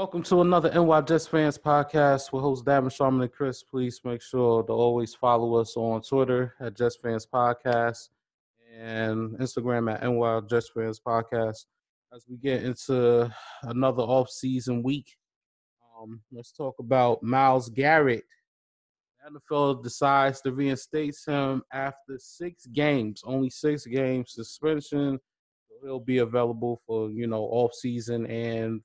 Welcome to another NY Jets Fans podcast with host Davin Sharman and Chris. Please make sure to always follow us on Twitter at Jets Fans Podcast and Instagram at NY Jets Fans Podcast. As we get into another off-season week, um, let's talk about Myles Garrett. The NFL decides to reinstate him after six games, only six games suspension. He'll be available for you know off season and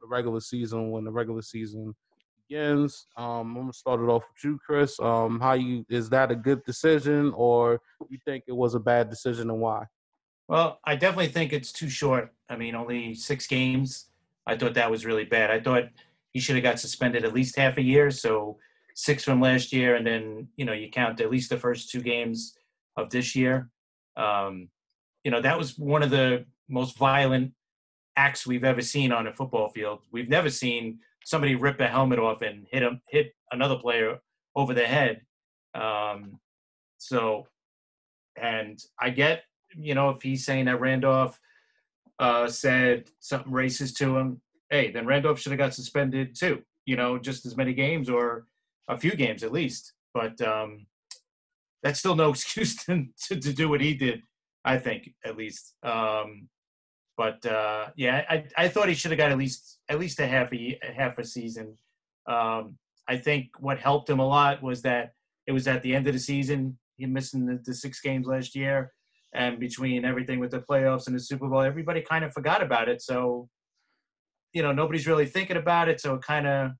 the regular season when the regular season begins. Um, I'm gonna start it off with you, Chris. Um, how you is that a good decision, or you think it was a bad decision, and why? Well, I definitely think it's too short. I mean, only six games. I thought that was really bad. I thought he should have got suspended at least half a year. So six from last year, and then you know you count at least the first two games of this year. Um, you know that was one of the most violent acts we've ever seen on a football field. We've never seen somebody rip a helmet off and hit him, hit another player over the head. Um, so, and I get, you know, if he's saying that Randolph uh, said something racist to him, hey, then Randolph should have got suspended too. You know, just as many games or a few games at least. But um, that's still no excuse to, to, to do what he did. I think at least. Um, but uh, yeah, I, I thought he should have got at least at least a half a, a half a season. Um, I think what helped him a lot was that it was at the end of the season. He missing the, the six games last year, and between everything with the playoffs and the Super Bowl, everybody kind of forgot about it. So, you know, nobody's really thinking about it. So it kind of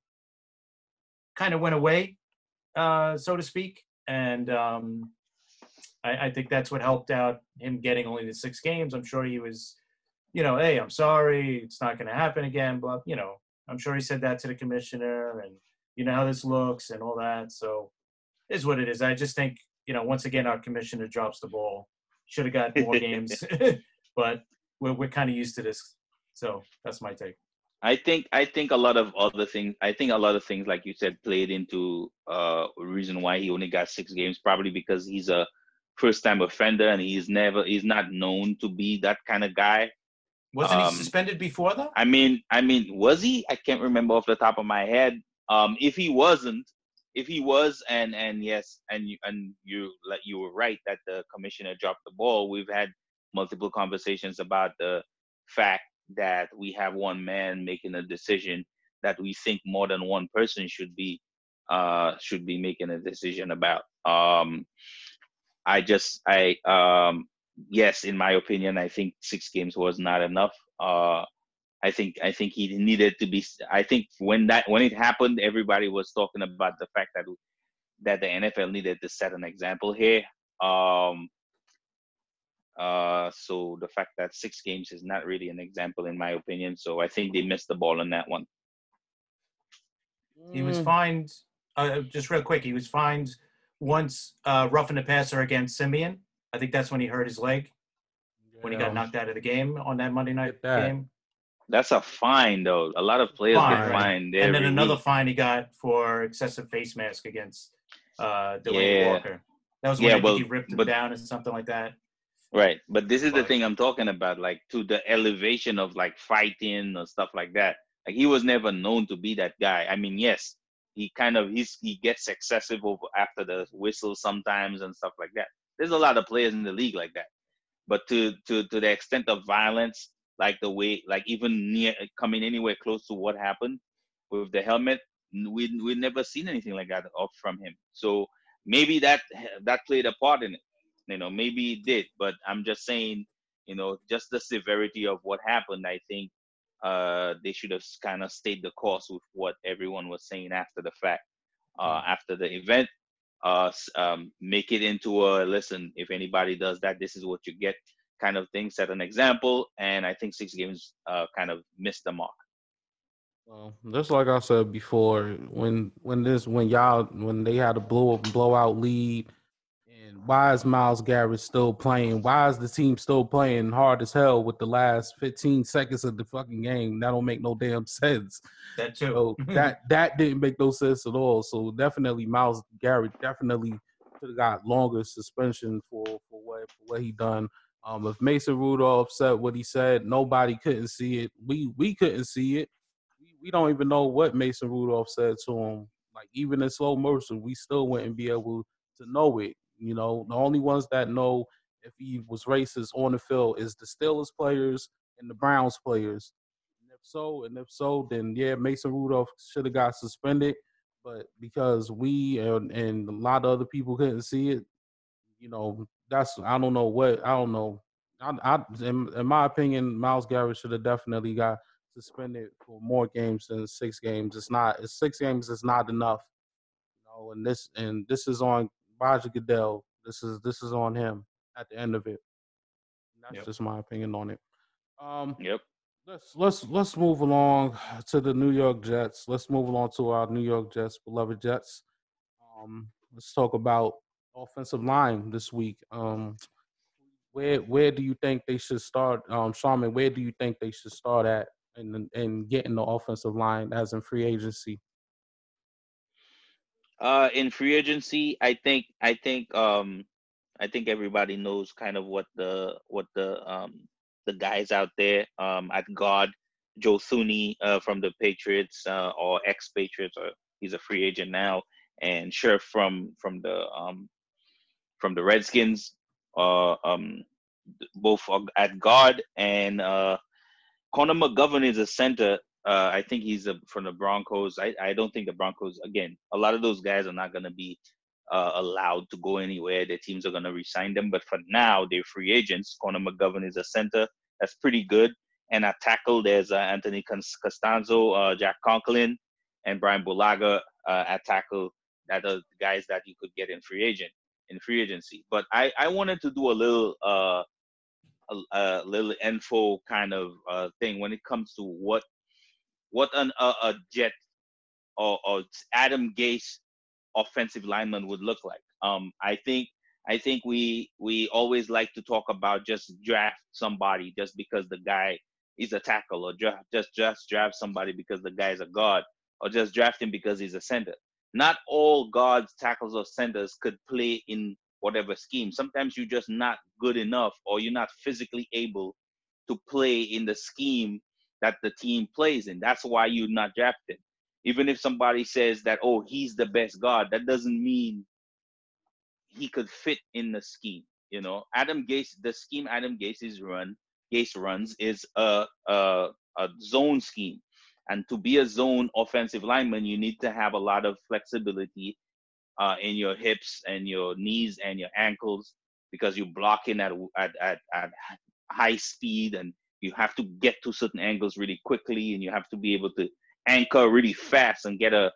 kind of went away, uh, so to speak. And um, I, I think that's what helped out him getting only the six games. I'm sure he was you know, hey, I'm sorry, it's not going to happen again. But you know, I'm sure he said that to the commissioner, and you know how this looks and all that. So, is what it is. I just think you know, once again, our commissioner drops the ball. Should have got more games, but we're we're kind of used to this. So that's my take. I think I think a lot of other things. I think a lot of things, like you said, played into uh reason why he only got six games. Probably because he's a first time offender and he's never he's not known to be that kind of guy. Wasn't um, he suspended before though? I mean, I mean, was he? I can't remember off the top of my head. Um, if he wasn't, if he was, and and yes, and you and you like you were right that the commissioner dropped the ball. We've had multiple conversations about the fact that we have one man making a decision that we think more than one person should be uh should be making a decision about. Um, I just I um yes, in my opinion, I think six games was not enough. Uh, I think I think he needed to be. I think when that when it happened, everybody was talking about the fact that that the NFL needed to set an example here. Um, uh, so the fact that six games is not really an example, in my opinion. So I think they missed the ball on that one. He was mm. fined. Uh, just real quick, he was fined once uh, roughing the passer against Siemian. I think that's when he hurt his leg yeah. when he got knocked out of the game on that Monday night that. game. That's a fine though. A lot of players fine, get fined. And then another week. fine he got for excessive face mask against uh Delanie yeah. Walker. That was when yeah, I think he ripped him down or something like that. Right. But this is but, the thing I'm talking about, like to the elevation of like fighting or stuff like that. Like he was never known to be that guy. I mean, yes, he kind of he's he gets excessive over after the whistle sometimes and stuff like that. There's a lot of players in the league like that. But to to to the extent of violence, like the way, like even near coming anywhere close to what happened with the helmet, we we never seen anything like that off from him. So maybe that that played a part in it. You know, maybe it did. But I'm just saying, you know, just the severity of what happened. I think uh, they should have kind of stayed the course with what everyone was saying after the fact. Uh, mm. after the event, uh, um, make it into a listen. If anybody does that, this is what you get, kind of thing. Set an example, and I think six games uh, kind of missed the mark. Well, just like I said before, when when this when y'all when they had a blow blowout lead why is Myles Garrett still playing? Why is the team still playing hard as hell with the last 15 seconds of the fucking game? That don't make no damn sense. That too. So that that didn't make no sense at all. So definitely Myles Garrett definitely could have got longer suspension for for what for what he done. Um, if Mason Rudolph said what he said, nobody couldn't see it. We we couldn't see it. We we don't even know what Mason Rudolph said to him. Like even in slow motion, we still wouldn't be able to know it. You know, the only ones that know if he was racist on the field is the Steelers players and the Browns players. And if so, and if so, then yeah, Mason Rudolph should have got suspended. But because we and, and a lot of other people couldn't see it, you know, that's I don't know what I don't know. I, I in, in my opinion, Myles Garrett should have definitely got suspended for more games than six games. It's not it's six games is not enough. You know, and this and this is on Roger Goodell. This is this is on him at the end of it. That's Yep. just my opinion on it. Um Yep. let's let's let's move along to the New York Jets. Let's move along to our New York Jets, beloved Jets. Um, let's talk about offensive line this week. Um, where where do you think they should start, um, Sharman? Where do you think they should start at in in getting the offensive line as in free agency? Uh, in free agency, I think I think um I think everybody knows kind of what the what the um the guys out there um at guard Joe Thuney uh, from the Patriots uh, or ex Patriots or he's a free agent now and Scherf from from the um from the Redskins uh um both at guard and uh Connor McGovern is a center uh, I think he's a, from the Broncos. I, I don't think the Broncos, again, a lot of those guys are not going to be uh, allowed to go anywhere. Their teams are going to resign them. But for now, they're free agents. Connor McGovern is a center. That's pretty good. And at tackle, there's uh, Anthony Castonzo, uh, Jack Conklin, and Brian Bulaga uh, at tackle. That are the guys that you could get in free agent in free agency. But I, I wanted to do a little uh, a, a little info kind of uh, thing when it comes to what what an uh, a jet or, or Adam Gase offensive lineman would look like. Um, I think I think we we always like to talk about just draft somebody just because the guy is a tackle, or draft, just just draft somebody because the guy is a guard, or just draft him because he's a center. Not all guards, tackles, or centers could play in whatever scheme. Sometimes you're just not good enough, or you're not physically able to play in the scheme that the team plays in. That's why you're not drafted. Even if somebody says that, oh, he's the best guard, that doesn't mean he could fit in the scheme. You know, Adam Gase, the scheme Adam Gase is run, Gase runs is a, a a zone scheme, and to be a zone offensive lineman, you need to have a lot of flexibility uh, in your hips and your knees and your ankles because you're blocking at at at, at high speed and you have to get to certain angles really quickly and you have to be able to anchor really fast and get a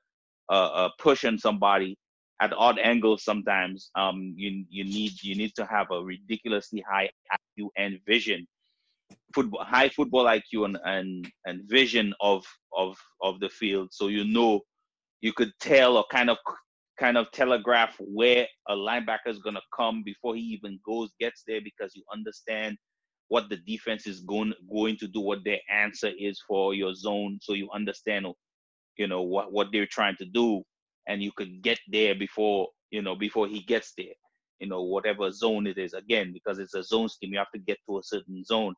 a, a push on somebody at odd angles sometimes. Um you you need you need to have a ridiculously high IQ and vision football high football IQ and and, and vision of of of the field. So you know you could tell or kind of kind of telegraph where a linebacker is going to come before he even goes gets there because you understand what the defense is going going to do, what their answer is for your zone, so you understand, you know, what what they're trying to do, and you can get there before you know before he gets there. You know, whatever zone it is. Again, because it's a zone scheme, you have to get to a certain zone.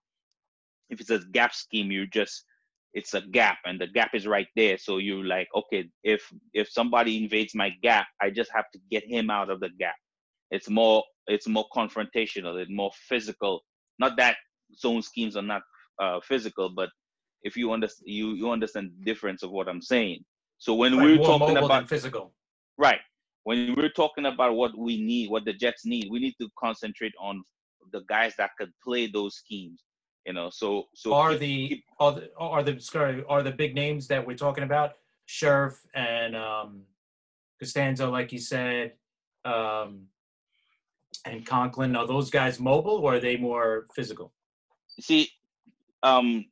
If it's a gap scheme, you just it's a gap, and the gap is right there. So you're like, okay, if if somebody invades my gap, I just have to get him out of the gap. It's more it's more confrontational. It's more physical not that zone schemes are not uh, physical, but if you understand, you you understand the difference of what I'm saying. So when Right, we're talking about physical. right, when we're talking about what we need, what the Jets need, we need to concentrate on the guys that could play those schemes. You know, so so are keep- the keep- are the are the sorry are the big names that we're talking about Scherf and um, Castonzo, like you said, um, and Conklin. Are those guys mobile or are they more physical? see um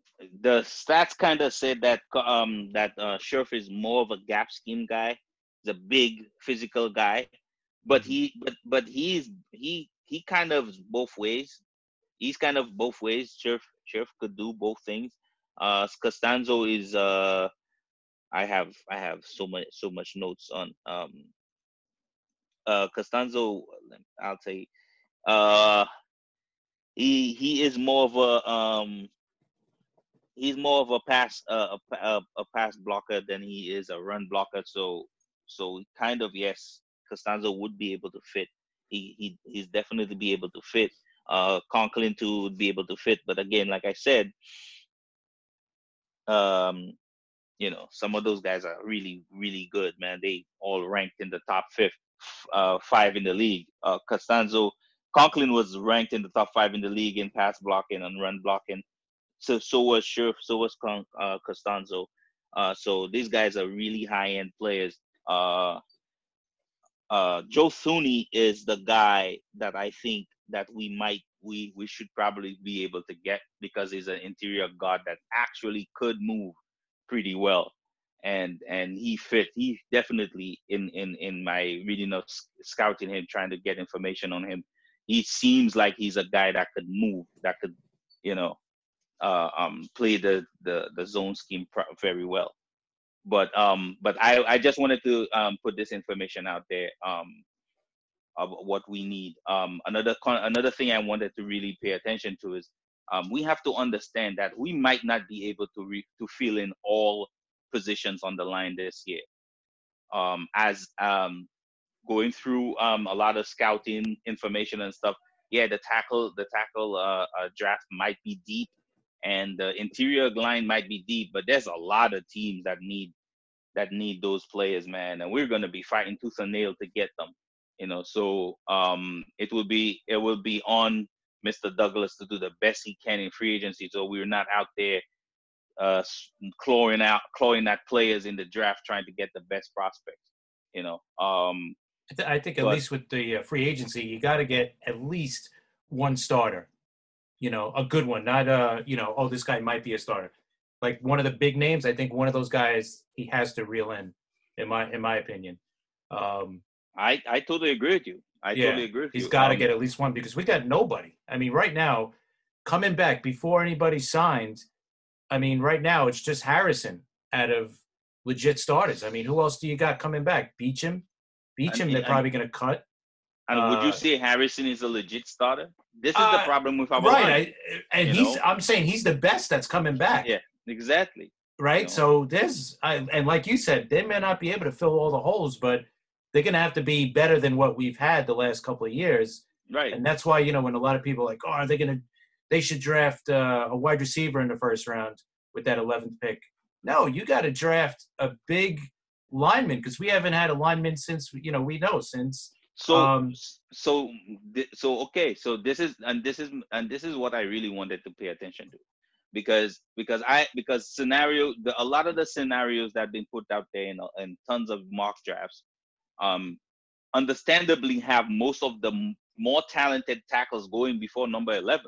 the stats kind of said that um that uh Scherf is more of a gap scheme guy he's a big physical guy but he but but he's he he kind of both ways he's kind of both ways Scherf Scherf could do both things uh Castonzo is uh I have I have so much so much notes on um uh Castonzo I'll say uh he he is more of a um he's more of a pass uh, a, a pass blocker than he is a run blocker. So so kind of yes, Castonzo would be able to fit. He he he's definitely be able to fit. Uh, Conklin too would be able to fit. But again, like I said, um, you know, some of those guys are really really good, man. They all ranked in the top fifth, uh, five in the league. Uh, Castonzo, Conklin was ranked in the top five in the league in pass blocking and run blocking. So so was Scherf, so was Con, uh, Castonzo. Uh, so these guys are really high end players. Uh, uh, Joe Thuney is the guy that I think that we might we we should probably be able to get because he's an interior guard that actually could move pretty well and and he fit he definitely in in in my reading of scouting him trying to get information on him he seems like he's a guy that could move that could you know uh, um, play the, the the zone scheme very well. But um but i i just wanted to um put this information out there um of what we need. Um another con- another thing i wanted to really pay attention to is um, we have to understand that we might not be able to re- to fill in all positions on the line this year. Um, as um, going through um, a lot of scouting information and stuff, yeah, the tackle the tackle uh, uh, draft might be deep, and the interior line might be deep, but there's a lot of teams that need that need those players, man, and we're gonna be fighting tooth and nail to get them. You know, so um, it will be it will be on Mr. Douglas to do the best he can in free agency. So we're not out there uh, clawing out, clawing at players in the draft trying to get the best prospects. You know, um, I, th- I think at but, least with the uh, free agency, you got to get at least one starter. You know, a good one, not uh, you know, oh, this guy might be a starter. Like one of the big names, I think one of those guys he has to reel in, in my in my opinion. Um, I I totally agree with you. I yeah, totally agree. He's got to um, get at least one because we got nobody. I mean, right now, coming back before anybody signs, I mean, right now it's just Harrison out of legit starters. I mean, who else do you got coming back? Beachum, Beachum. I mean, they're probably going to cut. And uh, would you uh, say Harrison is a legit starter? This is uh, the problem with our right. I, and he's. Know? I'm saying he's the best that's coming back. Yeah, exactly. Right. You know? So there's, I, and like you said, they may not be able to fill all the holes, but they're going to have to be better than what we've had the last couple of years. Right. And that's why, you know, when a lot of people are like, oh, are they going to, they should draft uh, a wide receiver in the first round with that 11th pick. No, you got to draft a big lineman because we haven't had a lineman since, you know, we know since. So, um, so, so, okay. So this is, and this is, and this is what I really wanted to pay attention to because because I because scenario the, a lot of the scenarios that have been put out there in, in tons of mock drafts um, understandably have most of the more talented tackles going before number 11.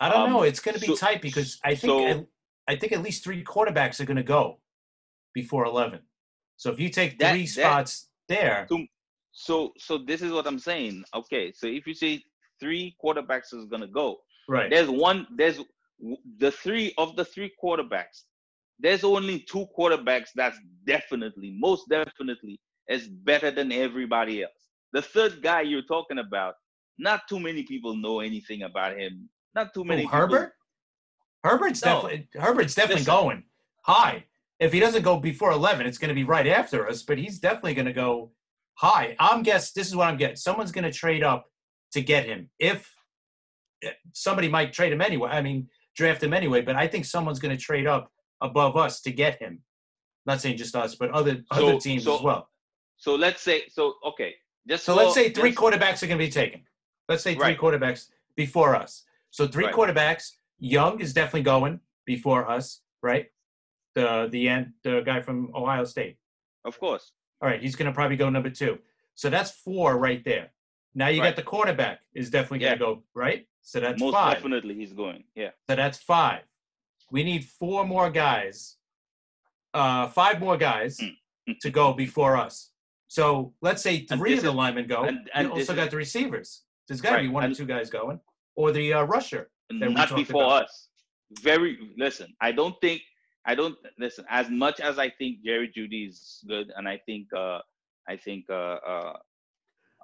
I don't um, know. It's going to be so, tight because I think so, I think at least three quarterbacks are going to go before 11. So if you take three that, spots there. So, so so this is what I'm saying. Okay, so if you say three quarterbacks is going to go, right? There's one. There's the three of the three quarterbacks. There's only two quarterbacks that's definitely, most definitely, is better than everybody else. The third guy you're talking about, not too many people know anything about him. Not too many. Oh, Herbert. Herbert's no. definitely Herbert's definitely Listen. going high. If he doesn't go before eleven, it's going to be right after us. But he's definitely going to go high. I'm guess this is what I'm getting. Someone's going to trade up to get him. If eh, somebody might trade him anyway, I mean draft him anyway. But I think someone's going to trade up above us to get him. not saying just us, but other so, other teams so, as well. So let's say so okay. Just so, let's say three quarterbacks are going to be taken. Let's say three right. quarterbacks before us. So three right. quarterbacks. Young is definitely going before us, right? The the end the guy from Ohio State. Of course. All right, he's going to probably go number two. So that's four right there. Now you right. got the quarterback is definitely going to go right. So that's most five. definitely he's going. Yeah. So that's five. We need four more guys. Uh, five more guys mm. to go before us. So let's say three of the is, linemen go. And, and you also got the receivers. There's got to right. be one and, or two guys going, or the uh, rusher. Not before about. us. Very listen. I don't think. I don't listen. As much as I think Jerry Jeudy is good, and I think. uh I think. uh, uh,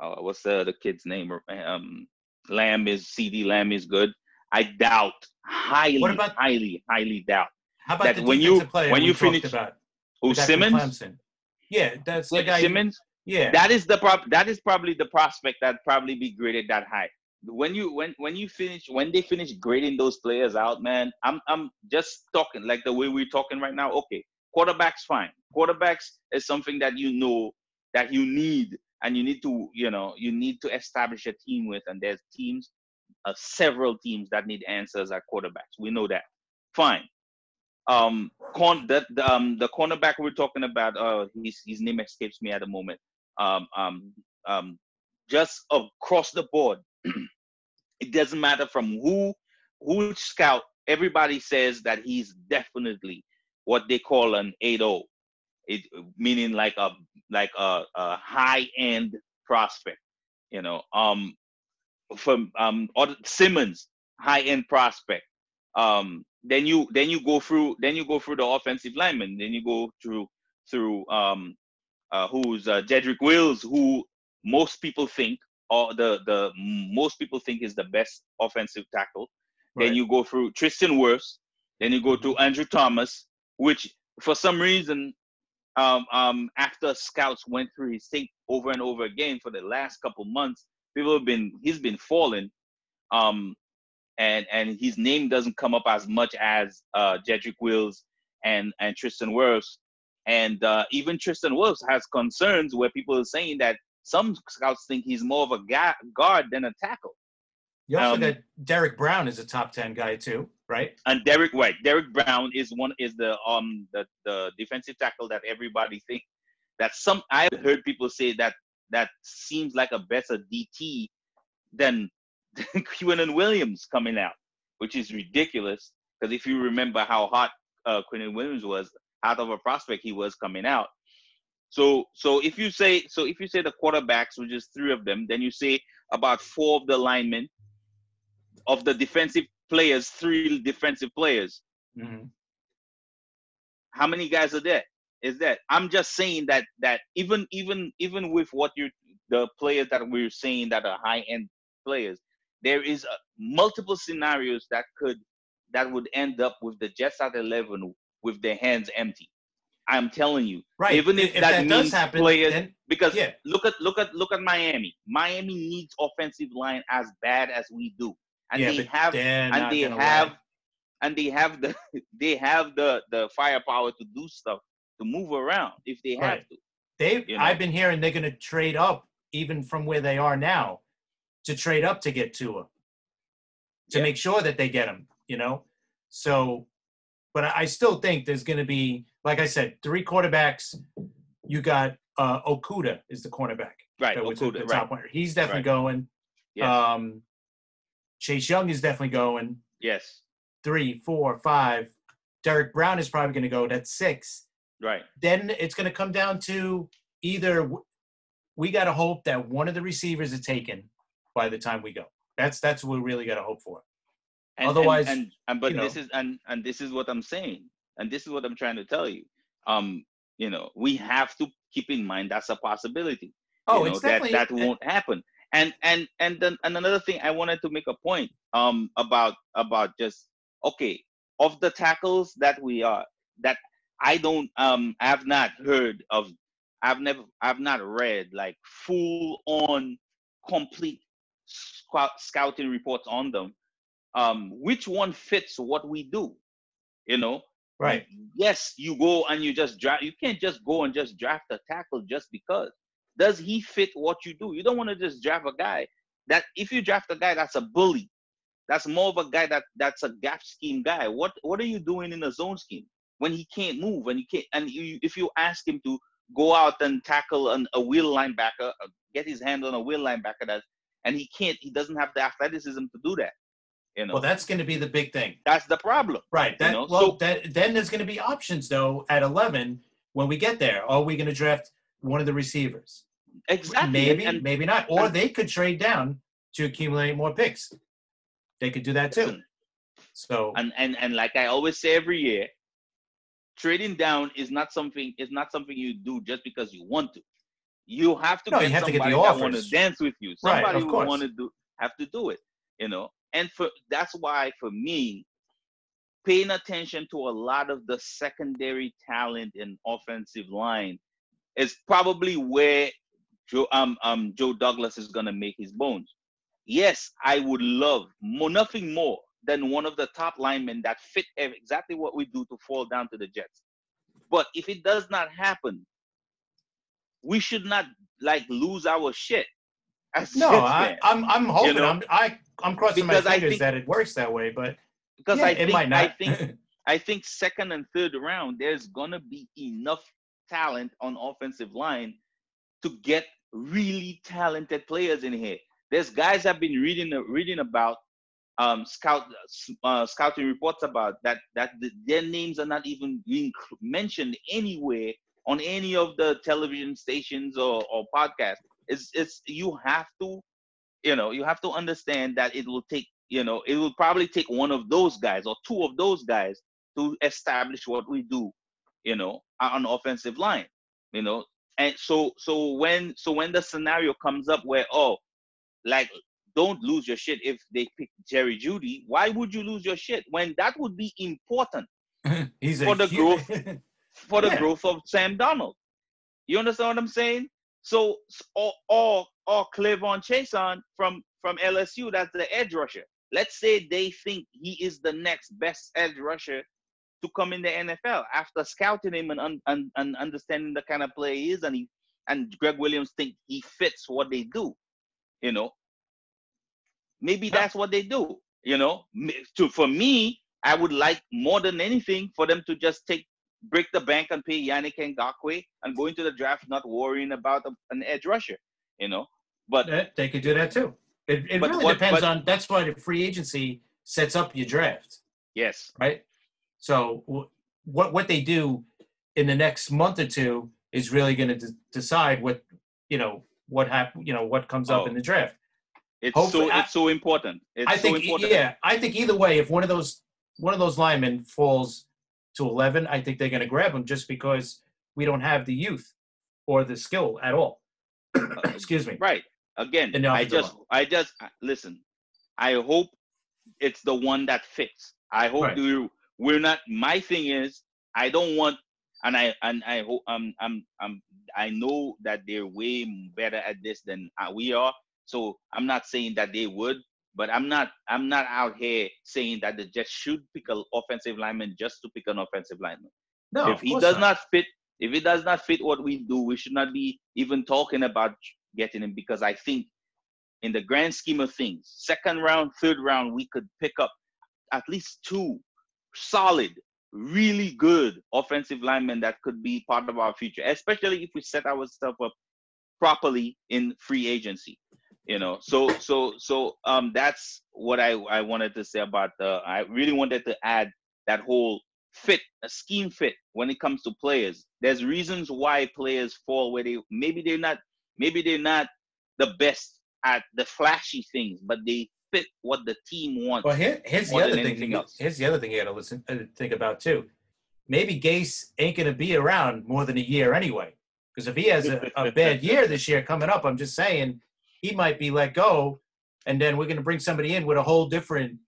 uh What's the the kid's name? Um, Lamb is CeeDee Lamb is good. I doubt highly, What about- highly, highly doubt. How about That the when you- when you finish- about? Oh, The guy from Simmons. Clemson. Yeah, that's the guy. Simmons. Yeah. That is the prop. That is probably the prospect that probably be graded that high. When you when when you finish when they finish grading those players out, man, I'm I'm just talking like the way we're talking right now. Okay, quarterbacks fine. Quarterbacks is something that you know that you need and you need to you know you need to establish a team with. And there's teams, uh, several teams that need answers at quarterbacks. We know that. Fine. Um, corn that the, um the cornerback we're talking about. Uh, his his name escapes me at the moment. Um um um, just across the board. It doesn't matter from who who scout. Everybody says that he's definitely what they call an 8-0. It meaning like a like a, a high end prospect. You know, um, from um Simmons, high end prospect. Um, then you then you go through then you go through the offensive lineman. Then you go through through um uh, who's uh, Jedrick Wills, who most people think or the the most people think is the best offensive tackle. Then you go through Tristan Wirfs. Then you go to Andrew Thomas, which for some reason, um, um, after scouts went through his tape over and over again for the last couple months, people have been he's been falling, um, and and his name doesn't come up as much as uh, Jedrick Wills and and Tristan Wirfs, and uh, even Tristan Wirfs has concerns where people are saying that some scouts think he's more of a guard than a tackle. You also um, got Derrick Brown is a top ten guy too, right? and Derek White. Derrick Brown is one is the um the, the defensive tackle that everybody think that some I've heard people say that that seems like a better DT than Quinnen Williams coming out, which is ridiculous. Because if you remember how hot uh, Quinnen Williams was, out of a prospect he was coming out. So so if you say so if you say the quarterbacks, which is three of them, then you say about four of the linemen of the defensive players, three defensive players. Mhm. How many guys are there? Is that I'm just saying that that even even even with what you the players that we're saying that are high end players, there is uh multiple scenarios that could that would end up with the Jets at eleven with their hands empty. I'm telling you, Right. Even if, if that, that means does happen, players, then because yeah. look at look at look at Miami. Miami needs offensive line as bad as we do, and yeah, they have and they have lie. and they have the they have the the firepower to do stuff to move around if they have to. They, you know. I've been hearing they're going to trade up even from where they are now to trade up to get Tua to Yeah. make sure that they get him. You know, so, but I I still think there's going to be, like I said, three quarterbacks. You got uh, Okudah is the cornerback. Right, that was the- Okudah, the right. top winner. He's definitely Right. going. Yes, Um, Chase Young is definitely going. yes, Three, four, five. Derrick Brown is probably going to go. That's six. right. then it's going to come down to either we got to hope that one of the receivers is taken by the time we go. That's that's what we really got to hope for. And, Otherwise, and, and, and but you this is and and this is what I'm saying, and this is what I'm trying to tell you. Um, you know, we have to keep in mind that's a possibility. Oh, you know, that that won't happen. And and and then and another thing I wanted to make a point um about about just okay of the tackles that we are that I don't um I've not heard of I've never I've not read like full on complete scouting reports on them. Um, which one fits what we do? You know, right. yes, you go and you just draft. You can't just go and just draft a tackle just because. Does he fit what you do? You don't want to just draft a guy that if you draft a guy that's a bully, that's more of a guy that that's a gap scheme guy. What what are you doing in a zone scheme when he can't move and you can't and you, if you ask him to go out and tackle an, a wheel linebacker, uh, get his hand on a wheel linebacker that and he can't, he doesn't have the athleticism to do that. You know, Well, that's going to be the big thing, that's the problem. right? That know, well, so- that then there's going to be options though at 11 when we get there. Are we going to draft one of the receivers? Exactly. Maybe, and, maybe not. Or and- they could trade down to accumulate more picks. They could do that too. So and and and like I always say every year, trading down is not something is not something you do just because you want to. You have to No, get you have to get somebody the that want to dance with you. Right, Somebody of who want to do have to do it. You know. And for that's why for me, paying attention to a lot of the secondary talent in offensive line is probably where Joe um um Joe Douglas is gonna make his bones. Yes, I would love more, nothing more than one of the top linemen that fit exactly what we do to fall down to the Jets. But if it does not happen, we should not like lose our shit. No, I, am I'm, I'm hoping you know? I'm I I'm crossing because my fingers think, that it works that way, but because yeah, I think I think I think second and third round there's gonna be enough talent on offensive line to get really talented players in here. There's guys I've been reading reading about um, scout uh, scouting reports about that that the, their names are not even being mentioned anywhere on any of the television stations or, or podcasts. It's it's you have to, you know, you have to understand that it will take, you know, it will probably take one of those guys or two of those guys to establish what we do, you know, on offensive line, you know. And so so when so when the scenario comes up where oh, like don't lose your shit if they pick Jerry Jeudy. Why would you lose your shit when that would be important He's for the growth for the yeah. growth of Sam Darnold? You understand what I'm saying? So or or or K'Lavon Chaisson from from LSU, that's the edge rusher. Let's say they think he is the next best edge rusher to come in the NFL after scouting him and, and, and understanding the kind of player he is, and he and Gregg Williams think he fits what they do. You know, maybe that's what they do. You know, to for me, I would like more than anything for them to just take break the bank and pay Yannick Ngakoue and go into the draft not worrying about a, an edge rusher, you know. But yeah, they could do that too. It, it really what, depends but, on. That's why the free agency sets up your draft. Yes. Right. So what what they do in the next month or two is really going to de- decide what you know what happen you know what comes oh. up in the draft. It's Hopefully, so it's so important. It's I think so important. yeah, I think either way, if one of those one of those linemen falls to 11, I think they're going to grab him just because we don't have the youth or the skill at all. Excuse me. Right. Again, I just, I just listen. I hope it's the one that fits. I hope right. we we're not. My thing is, I don't want, and I and I hope um I'm I'm I know that they're way better at this than uh, we are. So I'm not saying that they would, but I'm not I'm not out here saying that the Jets should pick an offensive lineman just to pick an offensive lineman. No, if he does not. not fit, if it does not fit what we do, we should not be even talking about getting him because I think in the grand scheme of things, second round, third round, we could pick up at least two solid, really good offensive linemen that could be part of our future, especially if we set ourselves up properly in free agency you know so so so um that's what i i wanted to say about the i really wanted to add that whole fit a scheme fit when it comes to players there's reasons why players fall where they maybe they're not maybe they're not the best at the flashy things but they fit what the team wants well here, here's the other thing else. here's the other thing you gotta listen uh, think about too maybe gase ain't gonna be around more than a year anyway because if he has a, a bad year this year coming up i'm just saying he might be let go, and then we're going to bring somebody in with a whole different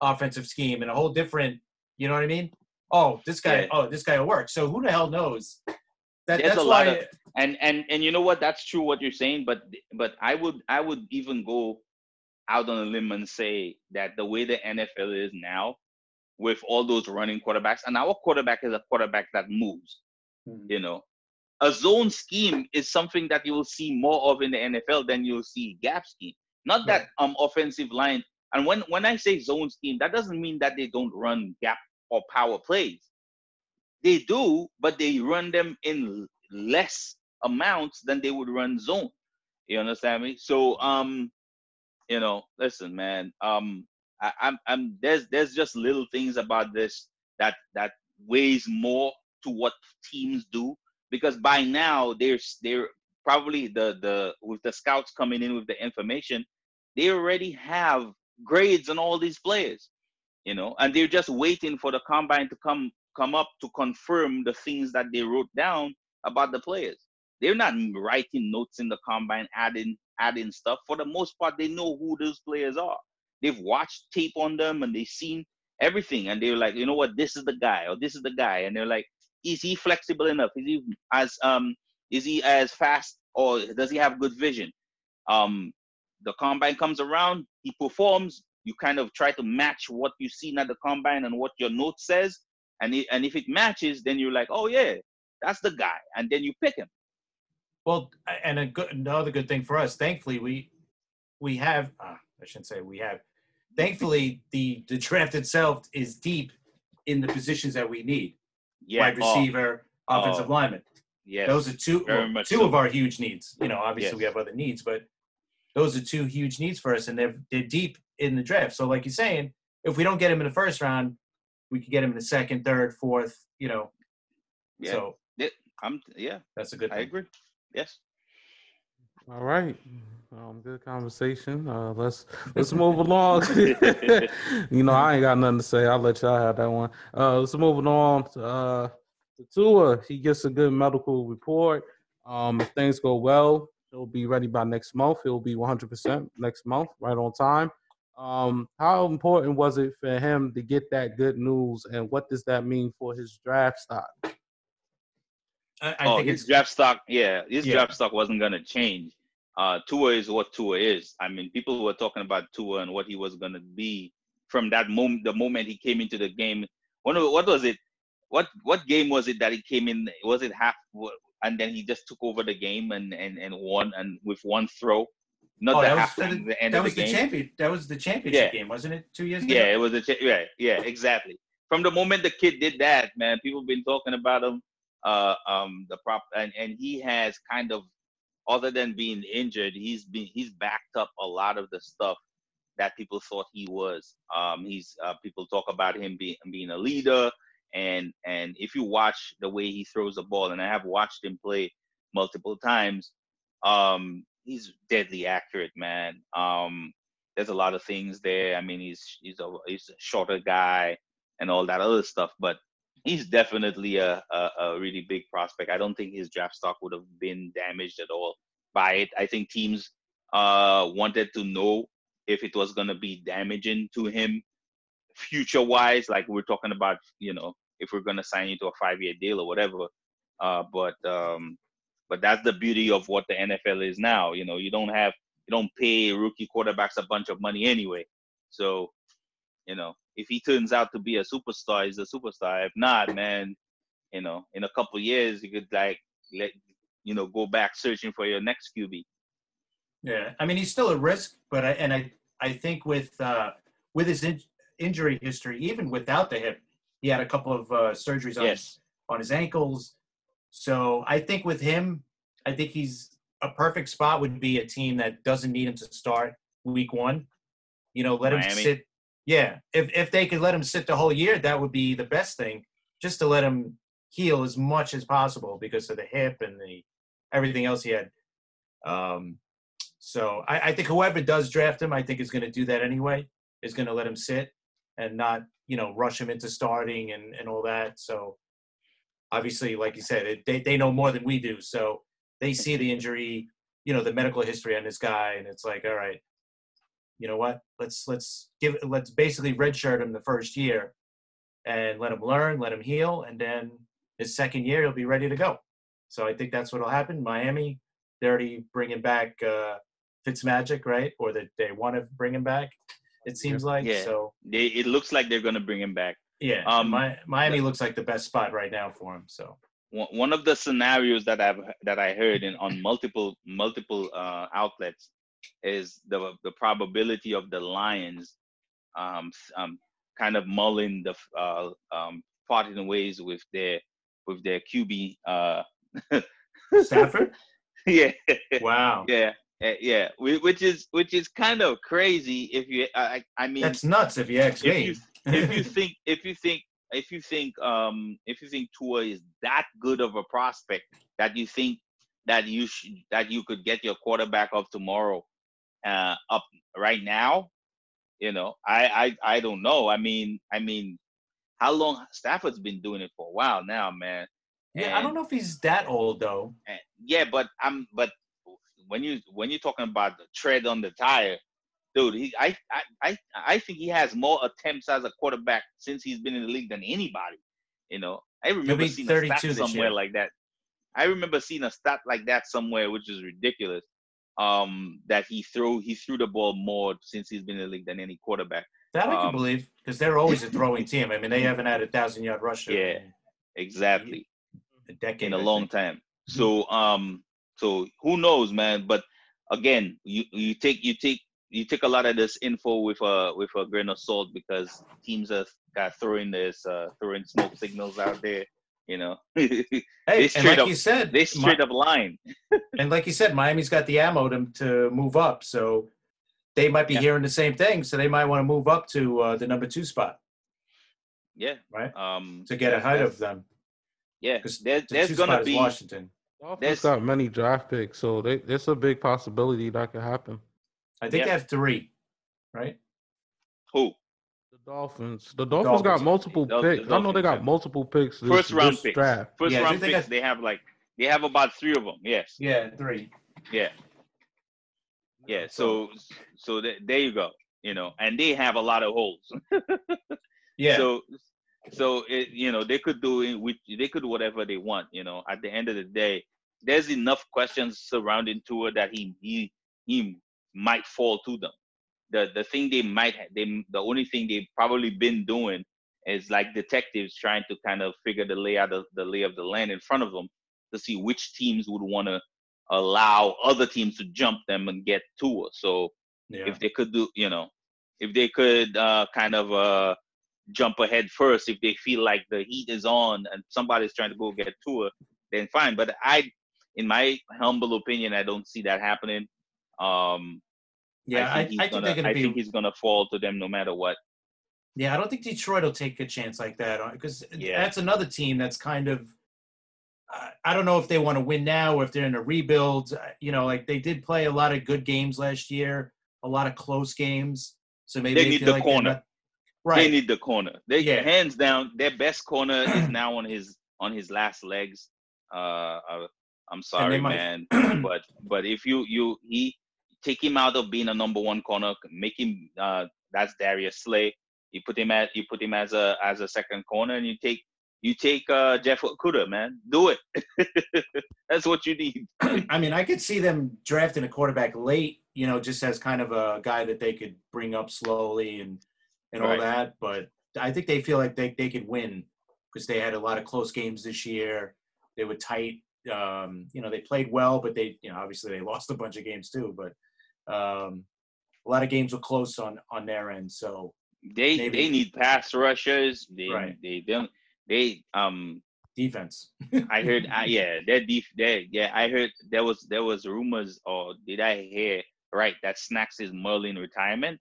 offensive scheme and a whole different, you know what I mean? Oh, this guy, yeah. oh, this guy will work. So who the hell knows? That, There's that's a why. Lot of, and and and you know what? That's true what you're saying, but but I would I would even go out on a limb and say that the way the NFL is now, with all those running quarterbacks, and our quarterback is a quarterback that moves. Mm-hmm. You know, a zone scheme is something that you will see more of in the NFL than you'll see gap scheme. Not that um offensive line. And when when I say zone scheme, that doesn't mean that they don't run gap or power plays. They do, but they run them in less amounts than they would run zone. You understand me? So um, you know, listen, man. Um, I, I'm I'm there's there's just little things about this that that weighs more to what teams do because by now there's they're probably the the with the scouts coming in with the information, they already have grades on all these players, you know, and they're just waiting for the combine to come come up to confirm the things that they wrote down about the players. They're not writing notes in the combine, adding adding stuff. For the most part, they know who those players are. they've watched tape on them and they've seen everything and they're like, you know what, this is the guy or this is the guy, and they're like, is he flexible enough? Is he as um is he as fast or does he have good vision? Um, the combine comes around, he performs. You kind of try to match what you seen at the combine and what your note says, and it, and if it matches, then you're like, oh yeah, that's the guy, and then you pick him. Well, and a good another good thing for us, thankfully, we we have uh, I shouldn't say we have. Thankfully, the the draft itself is deep in the positions that we need. Yeah, Wide oh, receiver, offensive oh, lineman. Yeah, Those are two well, two so. of our huge needs. You know, obviously Yes. we have other needs, but those are two huge needs for us, and they're they're deep in the draft. So, like you're saying, if we don't get him in the first round, we could get him in the second, third, fourth. You know, Yeah. so I'm yeah, that's a good I thing. agree. Yes. All right. Um, good conversation. Uh, let's let's move along. you know, I ain't got nothing to say. I'll let y'all have that one. Uh, let's move on to, uh, to Tua. He gets a good medical report. Um, if things go well, he'll be ready by next month. He'll be 100% next month, right on time. Um, how important was it for him to get that good news, and what does that mean for his draft stock? I, I oh, think his draft stock, yeah, his Yeah. draft stock wasn't gonna change. Uh, Tua is what Tua is. I mean, people were talking about Tua and what he was gonna be from that moment. The moment he came into the game, what what was it? What what game was it that he came in? Was it half? And then he just took over the game and and and won and with one throw, not oh, the that was, half the, the end that of was the the, champion. That was the championship Yeah. game, wasn't it? Two years ago. Yeah, it was a ch- yeah, yeah, exactly. From the moment the kid did that, man, people been talking about him. Uh, um, the prop and and he has kind of, other than being injured, he's been he's backed up a lot of the stuff that people thought he was. Um, he's uh, people talk about him being being a leader, and and if you watch the way he throws the ball, and I have watched him play multiple times, um, he's deadly accurate, man. Um, there's a lot of things there. I mean, he's he's a he's a shorter guy and all that other stuff, but he's definitely a, a a really big prospect. I don't think his draft stock would have been damaged at all by it. I think teams uh wanted to know if it was gonna be damaging to him future wise, like we're talking about, you know, if we're gonna sign you to a five year deal or whatever. Uh, but um, but that's the beauty of what the NFL is now. You know, you don't have you don't pay rookie quarterbacks a bunch of money anyway. So, you know, if he turns out to be a superstar, he's a superstar. If not, man, you know, in a couple years you could like let you know go back searching for your next QB. Yeah, I mean he's still a risk, but I and I I think with uh, with his in, injury history, even without the hip, he had a couple of uh, surgeries on his, Yes. on his ankles. So I think with him, I think he's a perfect spot would be a team that doesn't need him to start week one. You know, let him sit. Yeah, if if they could let him sit the whole year, that would be the best thing. Just to let him heal as much as possible because of the hip and the everything else he had. Um, so I, I think whoever does draft him, I think is going to do that anyway. Is going to let him sit and not, you know, rush him into starting and, and all that. So obviously, like you said, they, they know more than we do. So they see the injury, you know, the medical history on this guy, and it's like, all right, you know what? Let's let's give let's basically redshirt him the first year, and let him learn, let him heal, and then his second year he'll be ready to go. So I think that's what'll happen. Miami, they're already bringing back uh, Fitzmagic, right? Or that they want to bring him back. It seems like Yeah. so. They, it looks like they're gonna bring him back. Yeah, Um, Mi- Miami looks like the best spot right now for him. So one one of the scenarios that I've that I heard in on multiple multiple uh, outlets is the the probability of the Lions um, um kind of mulling the uh, um parting ways with their with their QB uh Stafford, yeah. Wow, yeah. Eh, yeah. Which is which is kind of crazy if you I I mean that's nuts if you ask if me. you if you think if you think if you think um if you think Tua is that good of a prospect that you think that you should that you could get your quarterback of tomorrow uh up right now you know I I I don't know I mean I mean how long Stafford's been doing it for a while now man yeah, I don't know if he's that old though. and- yeah but I'm but when you when you're talking about the tread on the tire dude. He, I, I, I, I think he has more attempts as a quarterback since he's been in the league than anybody. You know, I remember be seeing a 32 stat somewhere year. like that. I remember seeing a stat like that somewhere, which is ridiculous. Um, that he threw he threw the ball more since he's been in the league than any quarterback. That I can Um, believe because they're always a throwing team. I mean, they haven't had a thousand yard rusher Yeah. Exactly. a decade. in a long time. So um so who knows, man? But again, you you take you take you take a lot of this info with a with a grain of salt because teams are got throwing this uh throwing smoke signals out there, you know. they Hey, and straight like up- you said, they straight up line. and like you said, Miami's got the ammo to, to move up, so they might be Yeah. hearing the same thing. So they might want to move up to uh, the number two spot, Yeah. right, Um to get ahead of them. Yeah. 'Cause There, The there's two gonna be Washington. Dolphins There's- got many draft picks, so they, it's a big possibility that could happen. I think Yeah. they have three, right? who? The Dolphins. The Dolphins, got multiple Dol- the picks. I know they got multiple picks. This, First round this picks. draft. First Yeah, round think they picks, got- they have like they have about three of them. Yes. Yeah, three. Yeah. Yeah. So so th- there you go. You know, and they have a lot of holes. Yeah, So, so it, you know, they could do it with they could do whatever they want. You know, at the end of the day, there's enough questions surrounding Tua that he he he might fall to them. The the thing they might they the only thing they've probably been doing is like detectives trying to kind of figure the layout of the lay of the land in front of them to see which teams would want to allow other teams to jump them and get Tua. So yeah. if they could do you know if they could uh kind of uh jump ahead first if they feel like the heat is on and somebody's trying to go get to Tua, then fine but i in my humble opinion i don't see that happening um yeah. I, I I think, he's think gonna, they're going I think he's gonna fall to them no matter what Yeah, I don't think Detroit will take a chance like that because Yeah. that's another team that's kind of. I- I don't know if they want to win now or if they're in a rebuild. Uh, You know, like they did play a lot of good games last year, a lot of close games. So maybe They they need the like corner. not- they need the corner they Yeah. hands down their best corner is now on his on his last legs uh, uh i'm sorry man but but if you you he take him out of being a number one corner make him uh that's darius slay you put him at you put him as a as a second corner and you take you take uh jeff Okudah man do it that's what you need I mean, I could see them drafting a quarterback late, you know, just as kind of a guy that they could bring up slowly and and all Right. that. But I think they feel like they, they could win because they had a lot of close games this year. They were tight. Um, you know, they played well, but they, you know, obviously they lost a bunch of games too. But um, a lot of games were close on on their end. So they Maybe. they need pass rushers they Right. they don't they um defense. I heard, I, yeah, that def, that, yeah, I heard there was there was rumors, or did I hear right that Snacks is Merlin retirement,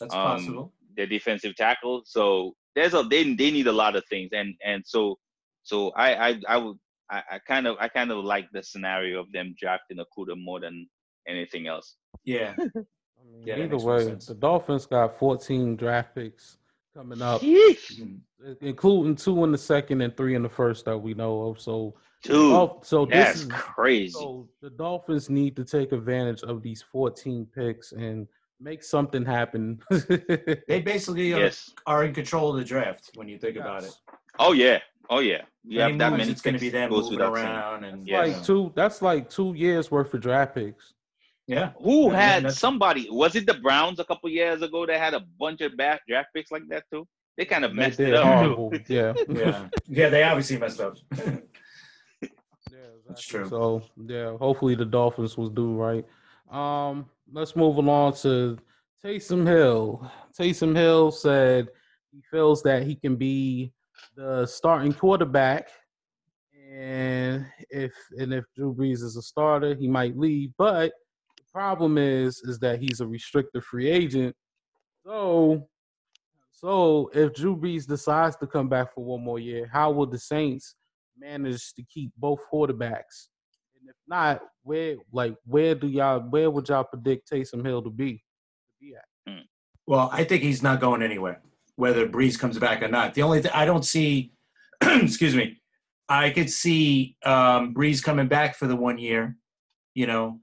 That's Um, possible. the defensive tackle. So there's a they they need a lot of things, and and so so I I I would I, I kind of I kind of like the scenario of them drafting a Okudah more than anything else. Yeah. I mean, Yeah, either way, sense. the Dolphins got 14 draft picks coming up, Mm. including two in the second and three in the first that we know of. So, Dude, Dol- so this that's is crazy. so the Dolphins need to take advantage of these 14 picks and make something happen. They basically are, yes. are in control of the draft when you think about it. Oh yeah. Oh yeah. You have that moves, many. it's going to be them moving around and Yeah. like two. That's like two years worth of draft picks. Yeah. Who Yeah, had that's- somebody? Was it the Browns a couple years ago that had a bunch of bad draft picks like that too? They kind of They messed did it up. horrible. Yeah. Yeah, yeah, they obviously messed up. Yeah, That's true. So yeah, hopefully the Dolphins will do right. Um, let's move along to Taysom Hill. Taysom Hill said he feels that he can be the starting quarterback, and if and if Drew Brees is a starter, he might leave. But the problem is, is that he's a restricted free agent. So, so if Drew Brees decides to come back for one more year, how will the Saints manage to keep both quarterbacks? And if not, where like where do y'all where would y'all predict Taysom Hill to be? To be at? Well, I think he's not going anywhere, whether Brees comes back or not. The only thing I don't see, excuse me, I could see um, Brees coming back for the one year. You know,